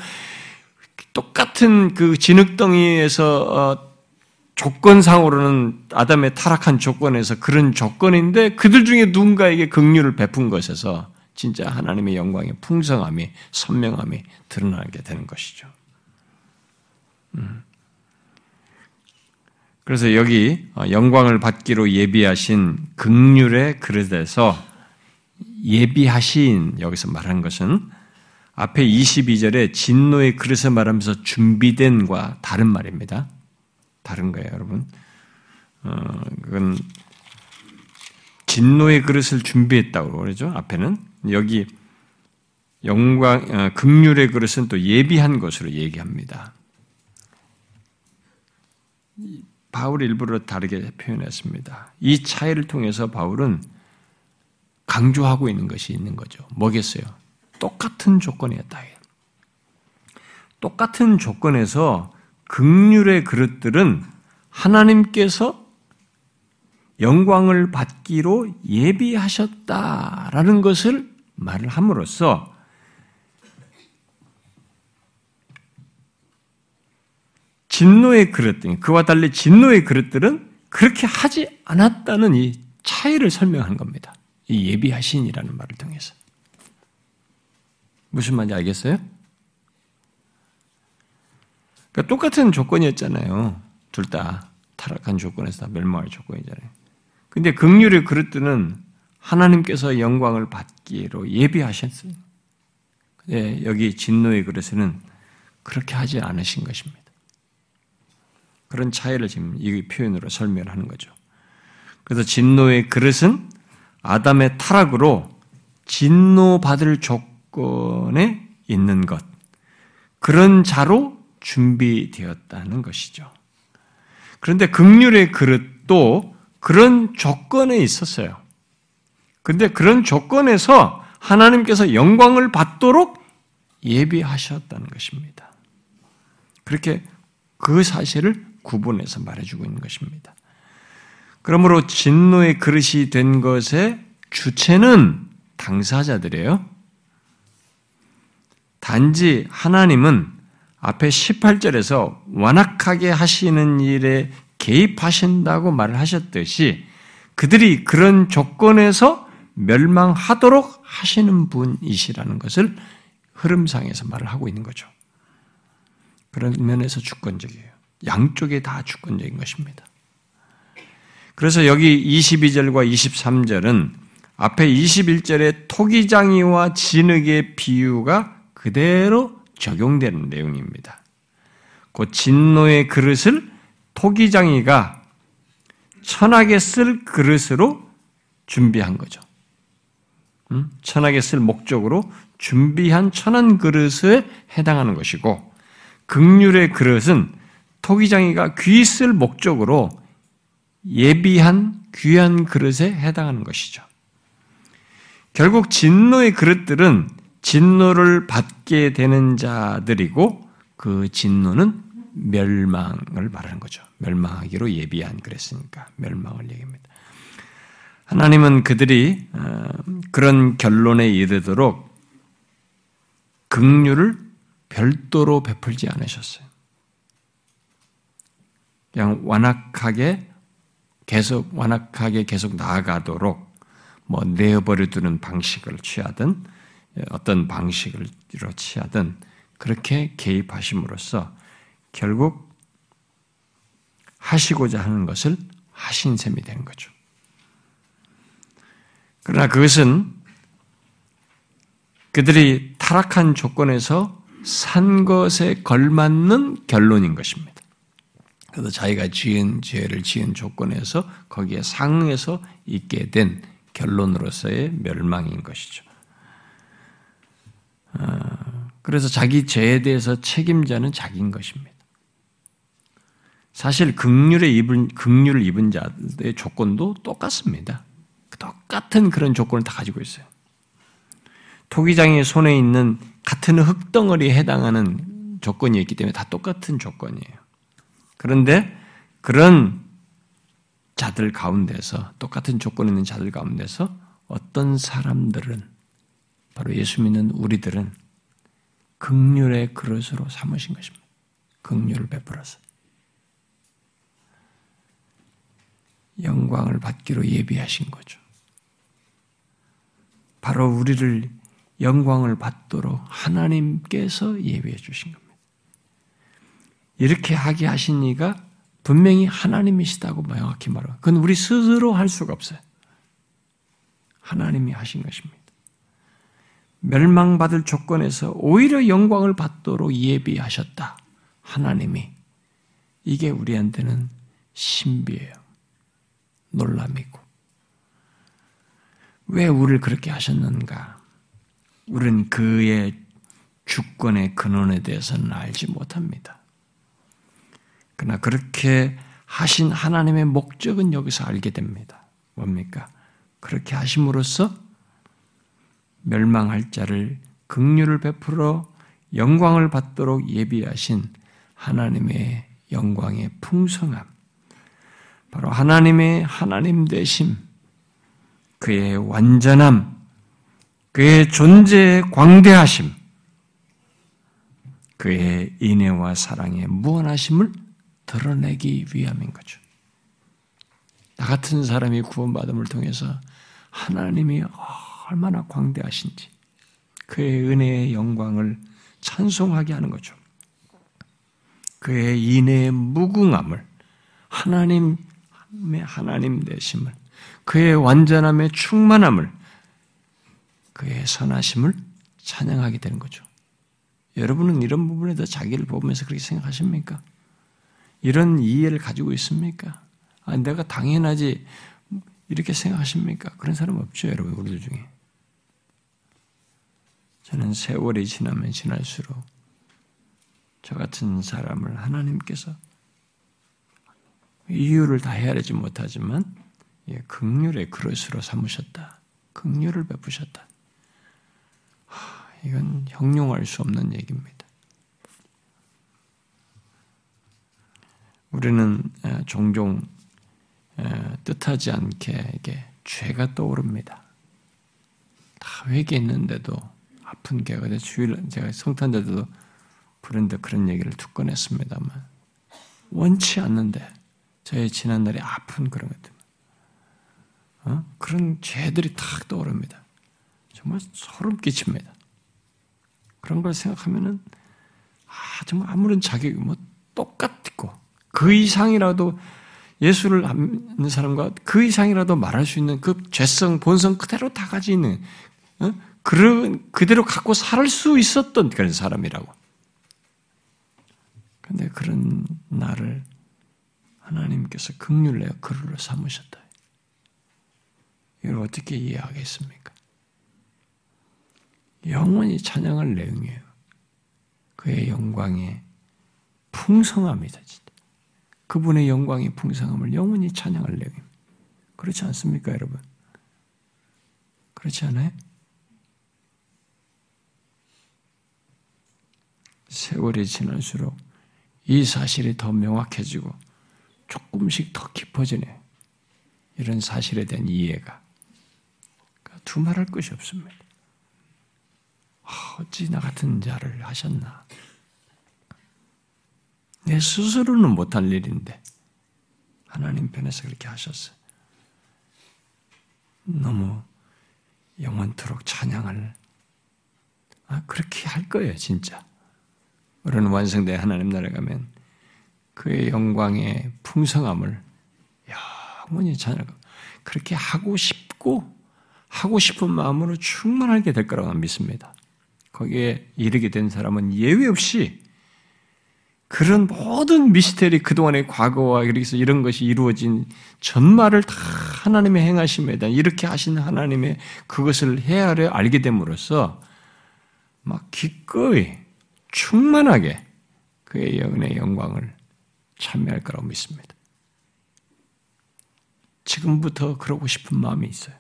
똑같은 그 진흙덩이에서 어, 조건상으로는 아담의 타락한 조건에서 그런 조건인데 그들 중에 누군가에게 긍휼을 베푼 것에서 진짜 하나님의 영광의 풍성함이 선명함이 드러나게 되는 것이죠. 음. 그래서 여기 어, 영광을 받기로 예비하신 극률의 그릇에서 예비하신 여기서 말한 것은 앞에 22절에 진노의 그릇을 말하면서 준비된과 다른 말입니다. 다른 거예요, 여러분. 어, 그건 진노의 그릇을 준비했다고 그러죠. 앞에는 여기 영광 어, 극률의 그릇은 또 예비한 것으로 얘기합니다. 바울이 일부러 다르게 표현했습니다. 이 차이를 통해서 바울은 강조하고 있는 것이 있는 거죠. 뭐겠어요? 똑같은 조건이었다. 똑같은 조건에서 극률의 그릇들은 하나님께서 영광을 받기로 예비하셨다라는 것을 말을 함으로써 진노의 그릇들, 그와 달리 진노의 그릇들은 그렇게 하지 않았다는 이 차이를 설명한 겁니다. 이 예비하신이라는 말을 통해서. 무슨 말인지 알겠어요? 그러니까 똑같은 조건이었잖아요. 둘 다 타락한 조건에서 다 멸망할 조건이잖아요. 근데 극률의 그릇들은 하나님께서 영광을 받기로 예비하셨어요. 근데 여기 진노의 그릇에는 그렇게 하지 않으신 것입니다. 그런 차이를 지금 이 표현으로 설명하는 거죠. 그래서 진노의 그릇은 아담의 타락으로 진노받을 조건 에 있는 것. 그런 자로 준비되었다는 것이죠. 그런데 극률의 그릇도 그런 조건에 있었어요. 근데 그런 조건에서 하나님께서 영광을 받도록 예비하셨다는 것입니다. 그렇게 그 사실을 구분해서 말해주고 있는 것입니다. 그러므로 진노의 그릇이 된 것의 주체는 당사자들이에요. 단지 하나님은 앞에 18절에서 완악하게 하시는 일에 개입하신다고 말을 하셨듯이 그들이 그런 조건에서 멸망하도록 하시는 분이시라는 것을 흐름상에서 말을 하고 있는 거죠. 그런 면에서 주권적이에요. 양쪽에 다 주권적인 것입니다. 그래서 여기 22절과 23절은 앞에 21절의 토기장이와 진흙의 비유가 그대로 적용되는 내용입니다. 곧 진노의 그릇을 토기장이가 천하게 쓸 그릇으로 준비한 거죠. 천하게 쓸 목적으로 준비한 천한 그릇에 해당하는 것이고 극률의 그릇은 토기장이가 귀 쓸 목적으로 예비한 귀한 그릇에 해당하는 것이죠. 결국 진노의 그릇들은 진노를 받게 되는 자들이고 그 진노는 멸망을 말하는 거죠. 멸망하기로 예비한 그랬으니까 멸망을 얘기합니다. 하나님은 그들이 어, 그런 결론에 이르도록 긍휼을 별도로 베풀지 않으셨어요. 그냥 완악하게 계속 완악하게 계속 나아가도록 뭐 내어버려 두는 방식을 취하든 어떤 방식으로 취하든 그렇게 개입하심으로써 결국 하시고자 하는 것을 하신 셈이 된 거죠. 그러나 그것은 그들이 타락한 조건에서 산 것에 걸맞는 결론인 것입니다. 그래서 자기가 지은 죄를 지은 조건에서 거기에 상응해서 있게 된 결론으로서의 멸망인 것이죠. 어, 그래서 자기 죄에 대해서 책임자는 자기인 것입니다. 사실 극률에 입은 극률을 입은 자의 조건도 똑같습니다. 똑같은 그런 조건을 다 가지고 있어요. 토기장의 손에 있는 같은 흙덩어리에 해당하는 조건이 있기 때문에 다 똑같은 조건이에요. 그런데 그런 자들 가운데서 똑같은 조건 있는 자들 가운데서 어떤 사람들은 바로 예수 믿는 우리들은 극률의 그릇으로 삼으신 것입니다. 극률을 베풀어서 영광을 받기로 예비하신 거죠. 바로 우리를 영광을 받도록 하나님께서 예비해 주신 겁니다. 이렇게 하게 하신 이가 분명히 하나님이시다고 명확히 말하고 그건 우리 스스로 할 수가 없어요. 하나님이 하신 것입니다. 멸망받을 조건에서 오히려 영광을 받도록 예비하셨다. 하나님이. 이게 우리한테는 신비예요. 놀람이고. 왜 우리를 그렇게 하셨는가? 우리는 그의 주권의 근원에 대해서는 알지 못합니다. 그러나 그렇게 하신 하나님의 목적은 여기서 알게 됩니다. 뭡니까? 그렇게 하심으로써 멸망할 자를 극류를 베풀어 영광을 받도록 예비하신 하나님의 영광의 풍성함, 바로 하나님의 하나님 되심, 그의 완전함, 그의 존재의 광대하심, 그의 인애와 사랑의 무한하심을 드러내기 위함인 거죠. 나 같은 사람이 구원받음을 통해서 하나님이 얼마나 광대하신지 그의 은혜의 영광을 찬송하게 하는 거죠. 그의 인애의 무궁함을 하나님의 하나님 되심을 그의 완전함의 충만함을 그의 선하심을 찬양하게 되는 거죠. 여러분은 이런 부분에서 자기를 보면서 그렇게 생각하십니까? 이런 이해를 가지고 있습니까? 아, 내가 당연하지 이렇게 생각하십니까? 그런 사람 없죠, 여러분 우리들 중에. 저는 세월이 지나면 지날수록 저 같은 사람을 하나님께서 이유를 다 헤아리지 못하지만 예, 극률의 그릇으로 삼으셨다. 극률을 베푸셨다. 이건 형용할 수 없는 얘기입니다. 우리는 종종 뜻하지 않게 죄가 떠오릅니다. 다 회개했는데도 아픈 게가 주일 제가 성탄절에도 브랜드 그런 얘기를 두 건 했습니다만 원치 않는데 저의 지난날에 아픈 그런 것들 어? 그런 죄들이 탁 떠오릅니다. 정말 소름 끼칩니다. 그런 걸 생각하면은 아 정말 아무런 자격이 뭐 똑같고 그 이상이라도 예수를 아는 사람과 그 이상이라도 말할 수 있는 그 죄성 본성 그대로 다 가지고 있는 어? 그런 그대로 갖고 살 수 있었던 그런 사람이라고. 근데 그런 나를 하나님께서 극률 내어 그를 삼으셨다. 이걸 어떻게 이해하겠습니까? 영원히 찬양할 내용이에요. 그의 영광의 풍성함이다. 진짜. 그분의 영광의 풍성함을 영원히 찬양할 내용입니다. 그렇지 않습니까, 여러분? 그렇지 않아요? 세월이 지날수록 이 사실이 더 명확해지고 조금씩 더 깊어지네. 이런 사실에 대한 이해가. 두말할 것이 없습니다. 아, 어찌 나 같은 자를 하셨나. 내 스스로는 못할 일인데 하나님 편에서 그렇게 하셨어요. 너무 영원토록 찬양을 아, 그렇게 할 거예요, 진짜. 우리는 완성된 하나님 나라에 가면 그의 영광의 풍성함을 영원히 찬양하고 그렇게 하고 싶고 하고 싶은 마음으로 충만하게 될 거라고 믿습니다. 거기에 이르게 된 사람은 예외 없이 그런 모든 미스테리 그동안의 과거와 그래서 이런 것이 이루어진 전말을 다 하나님의 행하심에 대한 이렇게 하신 하나님의 그것을 헤아려 알게 됨으로써 막 기꺼이 충만하게 그의 영의 영광을 참여할 거라고 믿습니다. 지금부터 그러고 싶은 마음이 있어요.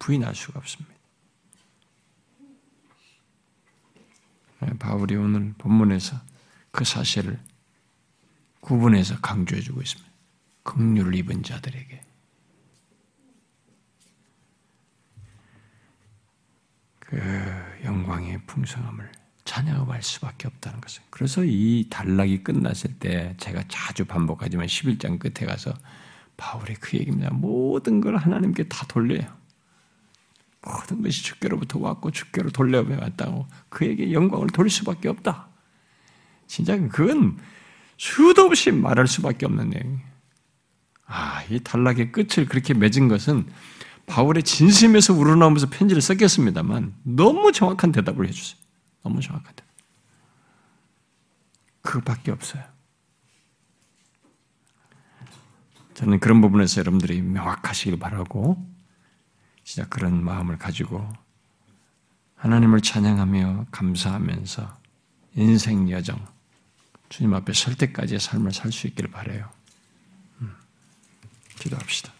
부인할 수가 없습니다. 예, 바울이 오늘 본문에서 그 사실을 구분해서 강조해주고 있습니다. 긍휼을 입은 자들에게 그 영광의 풍성함을 찬양할 수밖에 없다는 것을. 그래서 이 단락이 끝났을 때 제가 자주 반복하지만 11장 끝에 가서 바울의 그 얘기입니다. 모든 걸 하나님께 다 돌려요. 모든 것이 주께로부터 왔고 주께로 돌려왔다고 그에게 영광을 돌릴 수밖에 없다. 진짜 그건 수도 없이 말할 수밖에 없는 내용이에요. 아, 이 단락의 끝을 그렇게 맺은 것은 바울의 진심에서 우러나오면서 편지를 썼겠습니다만 너무 정확한 대답을 해주세요. 너무 정확한 대답. 그밖에 없어요. 저는 그런 부분에서 여러분들이 명확하시길 바라고 진짜 그런 마음을 가지고 하나님을 찬양하며 감사하면서 인생 여정 주님 앞에 설 때까지의 삶을 살 수 있기를 바래요. 음, 기도합시다.